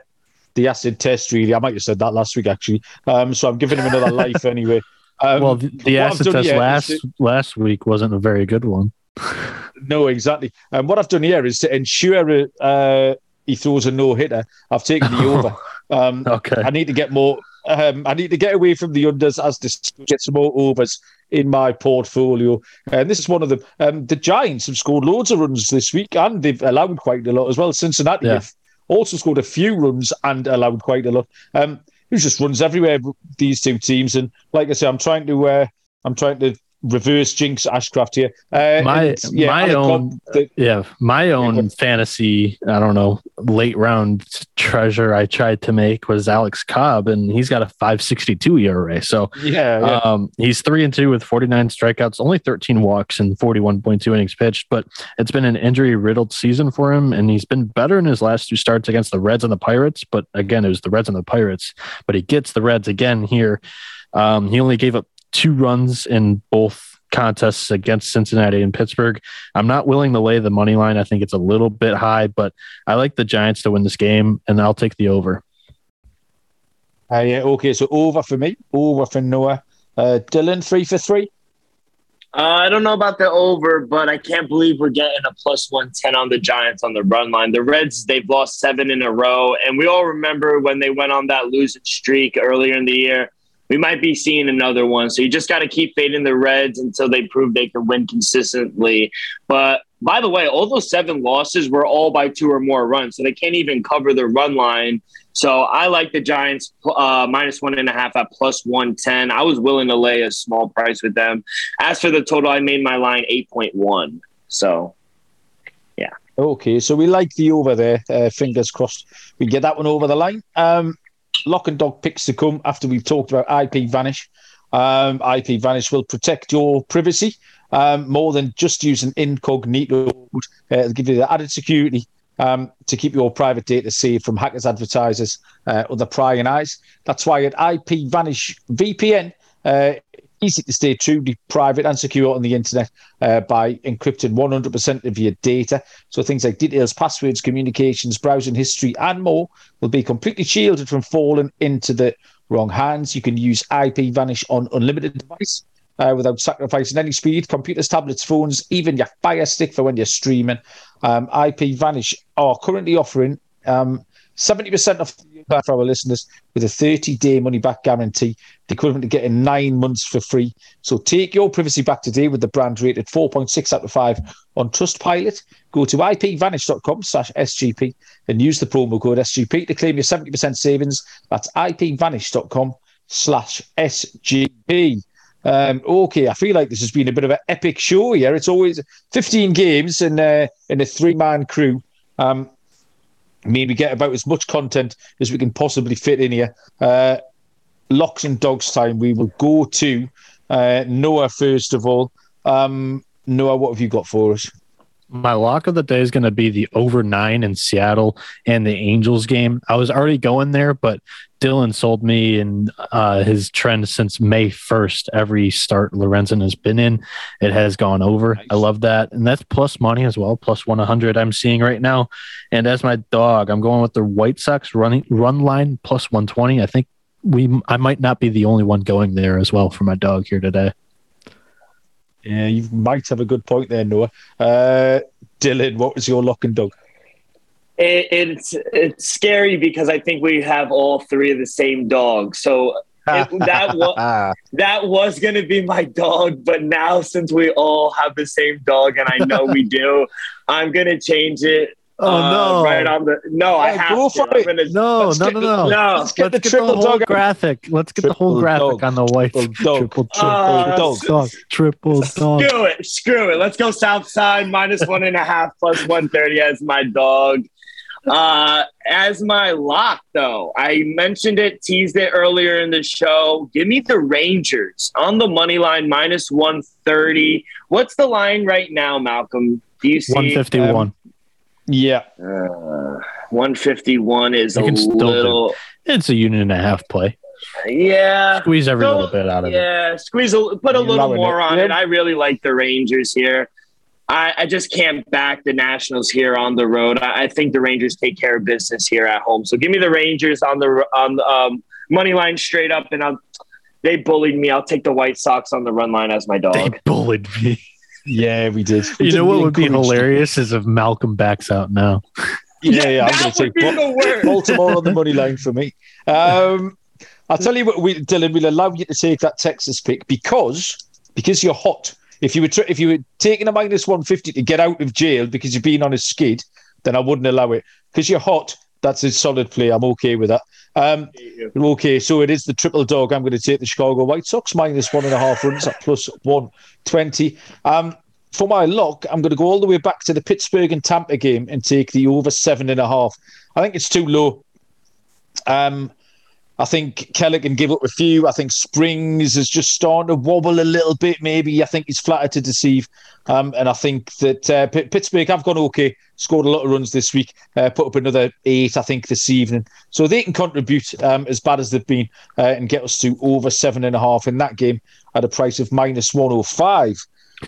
the acid test. Really, I might have said that last week actually. Um, so I'm giving him another [laughs] life anyway. Um, well, the, the acid test last to, last week wasn't a very good one. [laughs] no, exactly. And um, what I've done here is to ensure uh, he throws a no hitter. I've taken the over. [laughs] Um, okay. I need to get more. Um, I need to get away from the unders as to get some more overs in my portfolio. And this is one of them. Um, the Giants have scored loads of runs this week, and they've allowed quite a lot as well. Cincinnati yeah. have also scored a few runs and allowed quite a lot. Um, it just runs everywhere. These two teams, and like I say, I'm trying to. Uh, I'm trying to reverse jinx Ashcraft here. Uh, my and, yeah, my own yeah my own fantasy I don't know late round treasure I tried to make was Alex Cobb and he's got a 562 ERA so yeah, yeah. Um, he's three and two with 49 strikeouts only 13 walks and 41.2 innings pitched but it's been an injury riddled season for him and he's been better in his last two starts against the Reds and the Pirates but again it was the Reds and the Pirates but he gets the Reds again here. Um, he only gave up two runs in both contests against Cincinnati and Pittsburgh. I'm not willing to lay the money line. I think it's a little bit high, but I like the Giants to win this game, and I'll take the over. Uh, yeah, okay, so over for me, over for Noah. Uh, Dylan, three for three. Uh, I don't know about the over, but I can't believe we're getting a plus 110 on the Giants on the run line. The Reds, they've lost seven in a row. And we all remember when they went on that losing streak earlier in the year we might be seeing another one. So you just got to keep fading the Reds until they prove they can win consistently. But by the way, all those seven losses were all by two or more runs, so they can't even cover the run line. So I like the Giants uh, minus one and a half at plus one ten. I was willing to lay a small price with them. As for the total, I made my line eight point one. So, yeah. Okay, so we like the over there. Uh, fingers crossed we get that one over the line. Um, lock and dog picks to come after we've talked about IP Vanish. Um, IP Vanish will protect your privacy um, more than just using incognito. Uh, it'll give you the added security um, to keep your private data safe from hackers, advertisers, uh, other prying eyes. That's why at IP Vanish VPN, uh, easy to stay truly private and secure on the internet uh, by encrypting 100% of your data. So things like details, passwords, communications, browsing history, and more will be completely shielded from falling into the wrong hands. You can use IP Vanish on unlimited device. Uh, without sacrificing any speed, computers, tablets, phones, even your Fire Stick for when you're streaming. Um, IP Vanish are currently offering um, 70% off for our listeners with a 30 day money back guarantee, the equivalent to getting nine months for free. So take your privacy back today with the brand rated 4.6 out of 5 on Trustpilot. Go to ipvanish.com slash SGP and use the promo code SGP to claim your 70% savings. That's ipvanish.com slash SGP. Um, okay, I feel like this has been a bit of an epic show here. It's always 15 games and uh, in a three man crew. Um, maybe get about as much content as we can possibly fit in here. Uh, locks and dogs time. We will go to uh, Noah first of all. Um, Noah, what have you got for us? My lock of the day is going to be the over nine in Seattle and the Angels game. I was already going there, but Dylan sold me in uh, his trend since May 1st. Every start Lorenzen has been in, it has gone over. Nice. I love that. And that's plus money as well, plus 100 I'm seeing right now. And as my dog, I'm going with the White Sox running run line plus 120. I think we I might not be the only one going there as well for my dog here today. Yeah, you might have a good point there, Noah. Uh, Dylan, what was your lock and dog? It, it's it's scary because I think we have all three of the same dog. So it, that was [laughs] that was going to be my dog, but now since we all have the same dog, and I know we [laughs] do, I'm going to change it Oh uh, no! Right on the no, I have go for it. Gonna, no, no, no, no, no. Let's get, let's the, get triple the whole dog graphic. Let's get triple the whole graphic dog. on the white. Triple, triple, triple uh, dog. dog. Triple dog. [laughs] Screw it. Screw it. Let's go south side minus one and a half plus one thirty as my dog. Uh, as my lock, though, I mentioned it, teased it earlier in the show. Give me the Rangers on the money line minus one thirty. What's the line right now, Malcolm? Do you see one fifty one? Um, yeah. Uh, 151 is a little. It's a unit and a half play. Yeah, Squeeze every Go- little bit out of it. yeah, squeeze a put a You're little more it. on Yeah. it. I really like the Rangers here. I, I just can't back the Nationals here on the road. I, I think the Rangers take care of business here at home. So give me the Rangers on the on the um, money line straight up, and I'll, they bullied me. I'll take the White Sox on the run line as my dog. They dog. bullied me. Yeah, we did. We You did. know what would be encouraged them. hilarious is if Malcolm backs out now. Yeah, yeah, I'm going that to would take be Bal- the worst. Baltimore on the money line for me. Um, I'll tell you what, we, Dylan, we'll allow you to take that Texas pick because because you're hot. If you were tr- if you were taking a minus one fifty to get out of jail because you've been on a skid, then I wouldn't allow it. Because you're hot, that's a solid play. I'm okay with that. Um, okay, so it is the triple dog. I'm going to take the Chicago White Sox minus one and a half runs at plus one twenty. Um, for my lock, I'm going to go all the way back to the Pittsburgh and Tampa game and take the over seven and a half. I think it's too low. Um, I think Keller can give up a few. I think Springs is just starting to wobble a little bit. Maybe I think he's flattered to deceive. Um, and I think that uh, P- Pittsburgh have gone okay, scored a lot of runs this week, uh, put up another eight, I think, this evening. So they can contribute um, as bad as they've been uh, and get us to over seven and a half in that game at a price of minus 105.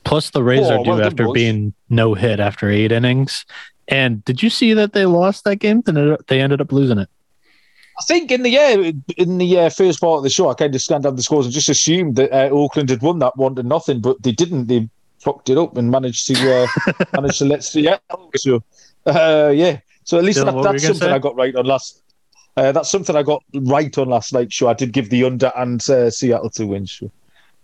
Plus, the Rays Oh, are due well after being no hit after eight innings. And did you see that they lost that game? Then they ended up losing it. I think in the yeah, in the uh, first part of the show, I kind of scanned down the scores and just assumed that uh, Oakland had won that one to nothing, but they didn't. They fucked it up and managed to uh, [laughs] managed to let Seattle. So uh, yeah, so at least Dylan, that, what were you that's something say? I got right on last. Uh, that's something I got right on last night's show. I did give the under and uh, Seattle to win. So,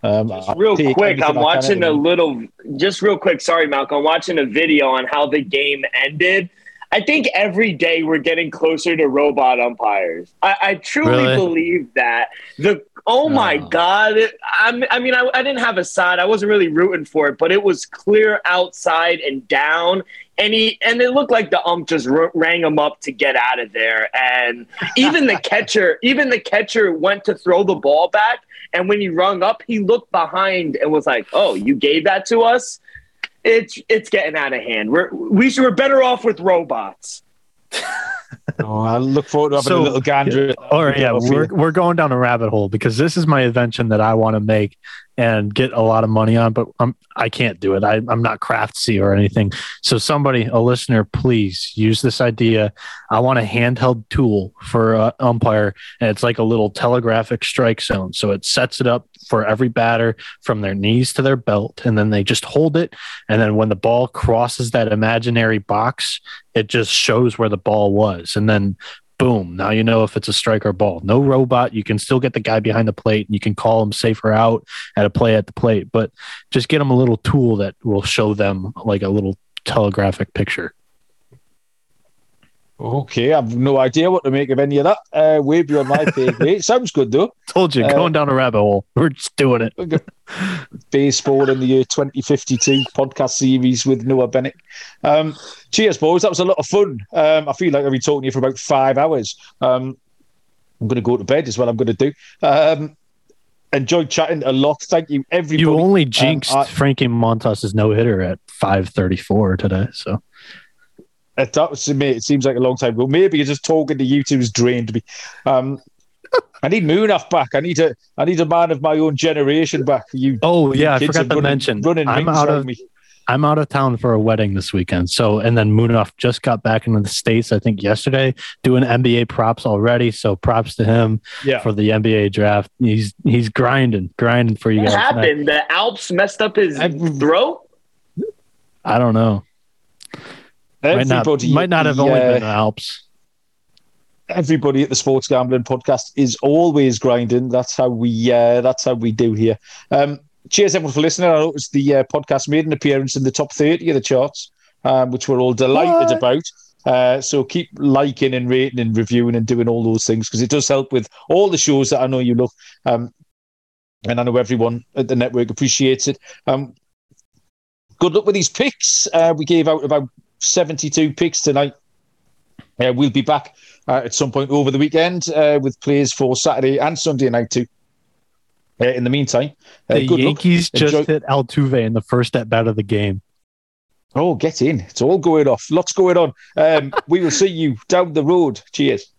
um, Just real quick, I'm watching a little. Just real quick, sorry, Malcolm. I'm watching a video on how the game ended. I think every day we're getting closer to robot umpires. I, I truly Really? believe that. The oh my Oh. god! I'm, I mean, I, I didn't have a side. I wasn't really rooting for it, but it was clear outside and down, and he and it looked like the ump just r- rang him up to get out of there. And even the [laughs] catcher, even the catcher went to throw the ball back, and when he rung up, he looked behind and was like, "Oh, you gave that to us." It's it's getting out of hand. We're we should, we're better off with robots. [laughs] Oh, I look forward to having So- a little gander. at. All right, yeah, we're we're going down a rabbit hole because this is my invention that I want to make and get a lot of money on, but I'm I can't do it. I, I'm not craftsy or anything. So somebody, a listener, please use this idea. I want a handheld tool for uh, umpire, and it's like a little telegraphic strike zone. So it sets it up for every batter from their knees to their belt, and then they just hold it. And then when the ball crosses that imaginary box, it just shows where the ball was, and then boom now you know if it's a strike or ball. No robot. You can still get the guy behind the plate and you can call him safer out at a play at the plate. But just get them a little tool that will show them like a little telegraphic picture Okay, I've no idea what to make of any of that. Uh, way beyond my pay grade. Sounds good though. told you Uh, going down a rabbit hole [laughs] we're just doing it Baseball in the year 2052 podcast series with Noah Bennett. Um, cheers, boys. That was a lot of fun. Um, I feel like I've been talking to you for about five hours. Um, I'm going to go to bed, is what I'm going to do. Um, enjoyed chatting a lot. Thank you, everybody. you only jinxed I- frankie montas's no-hitter at 534 today so That was to me. It seems like a long time ago. Maybe you're just talking to you two has drained me. Um, I need Munaf back. I need a. I need a man of my own generation back. You. oh you yeah I forgot to running, mention. Running I'm out of me. I'm out of town for a wedding this weekend. So, and then Munaf just got back into the States, I think yesterday, doing NBA props already. So props to him Yeah. for the NBA draft. He's, he's grinding, grinding for you What guys. tonight. happened? The Alps messed up his I've- throat. I don't know. Might not, Everybody. might not have the, only been the Alps. everybody at the Sports Gambling Podcast is always grinding. That's how we. Uh, that's how we do here. Um, cheers, everyone, for listening. I noticed the uh, podcast made an appearance in the top thirty of the charts, um, which we're all delighted What? about. Uh, so keep liking and rating and reviewing and doing all those things because it does help with all the shows that I know you love. Um, and I know everyone at the network appreciates it. Um, good luck with these picks. Uh, we gave out about 72 picks tonight. Uh, we'll be back uh, at some point over the weekend uh, with plays for Saturday and Sunday night too. Uh, in the meantime, uh, The good luck. Yankees just Enjoy- hit Altuve in the first at bat of the game. Oh, get in. It's all going off. Lots going on. Um, [laughs] we will see you down the road. Cheers.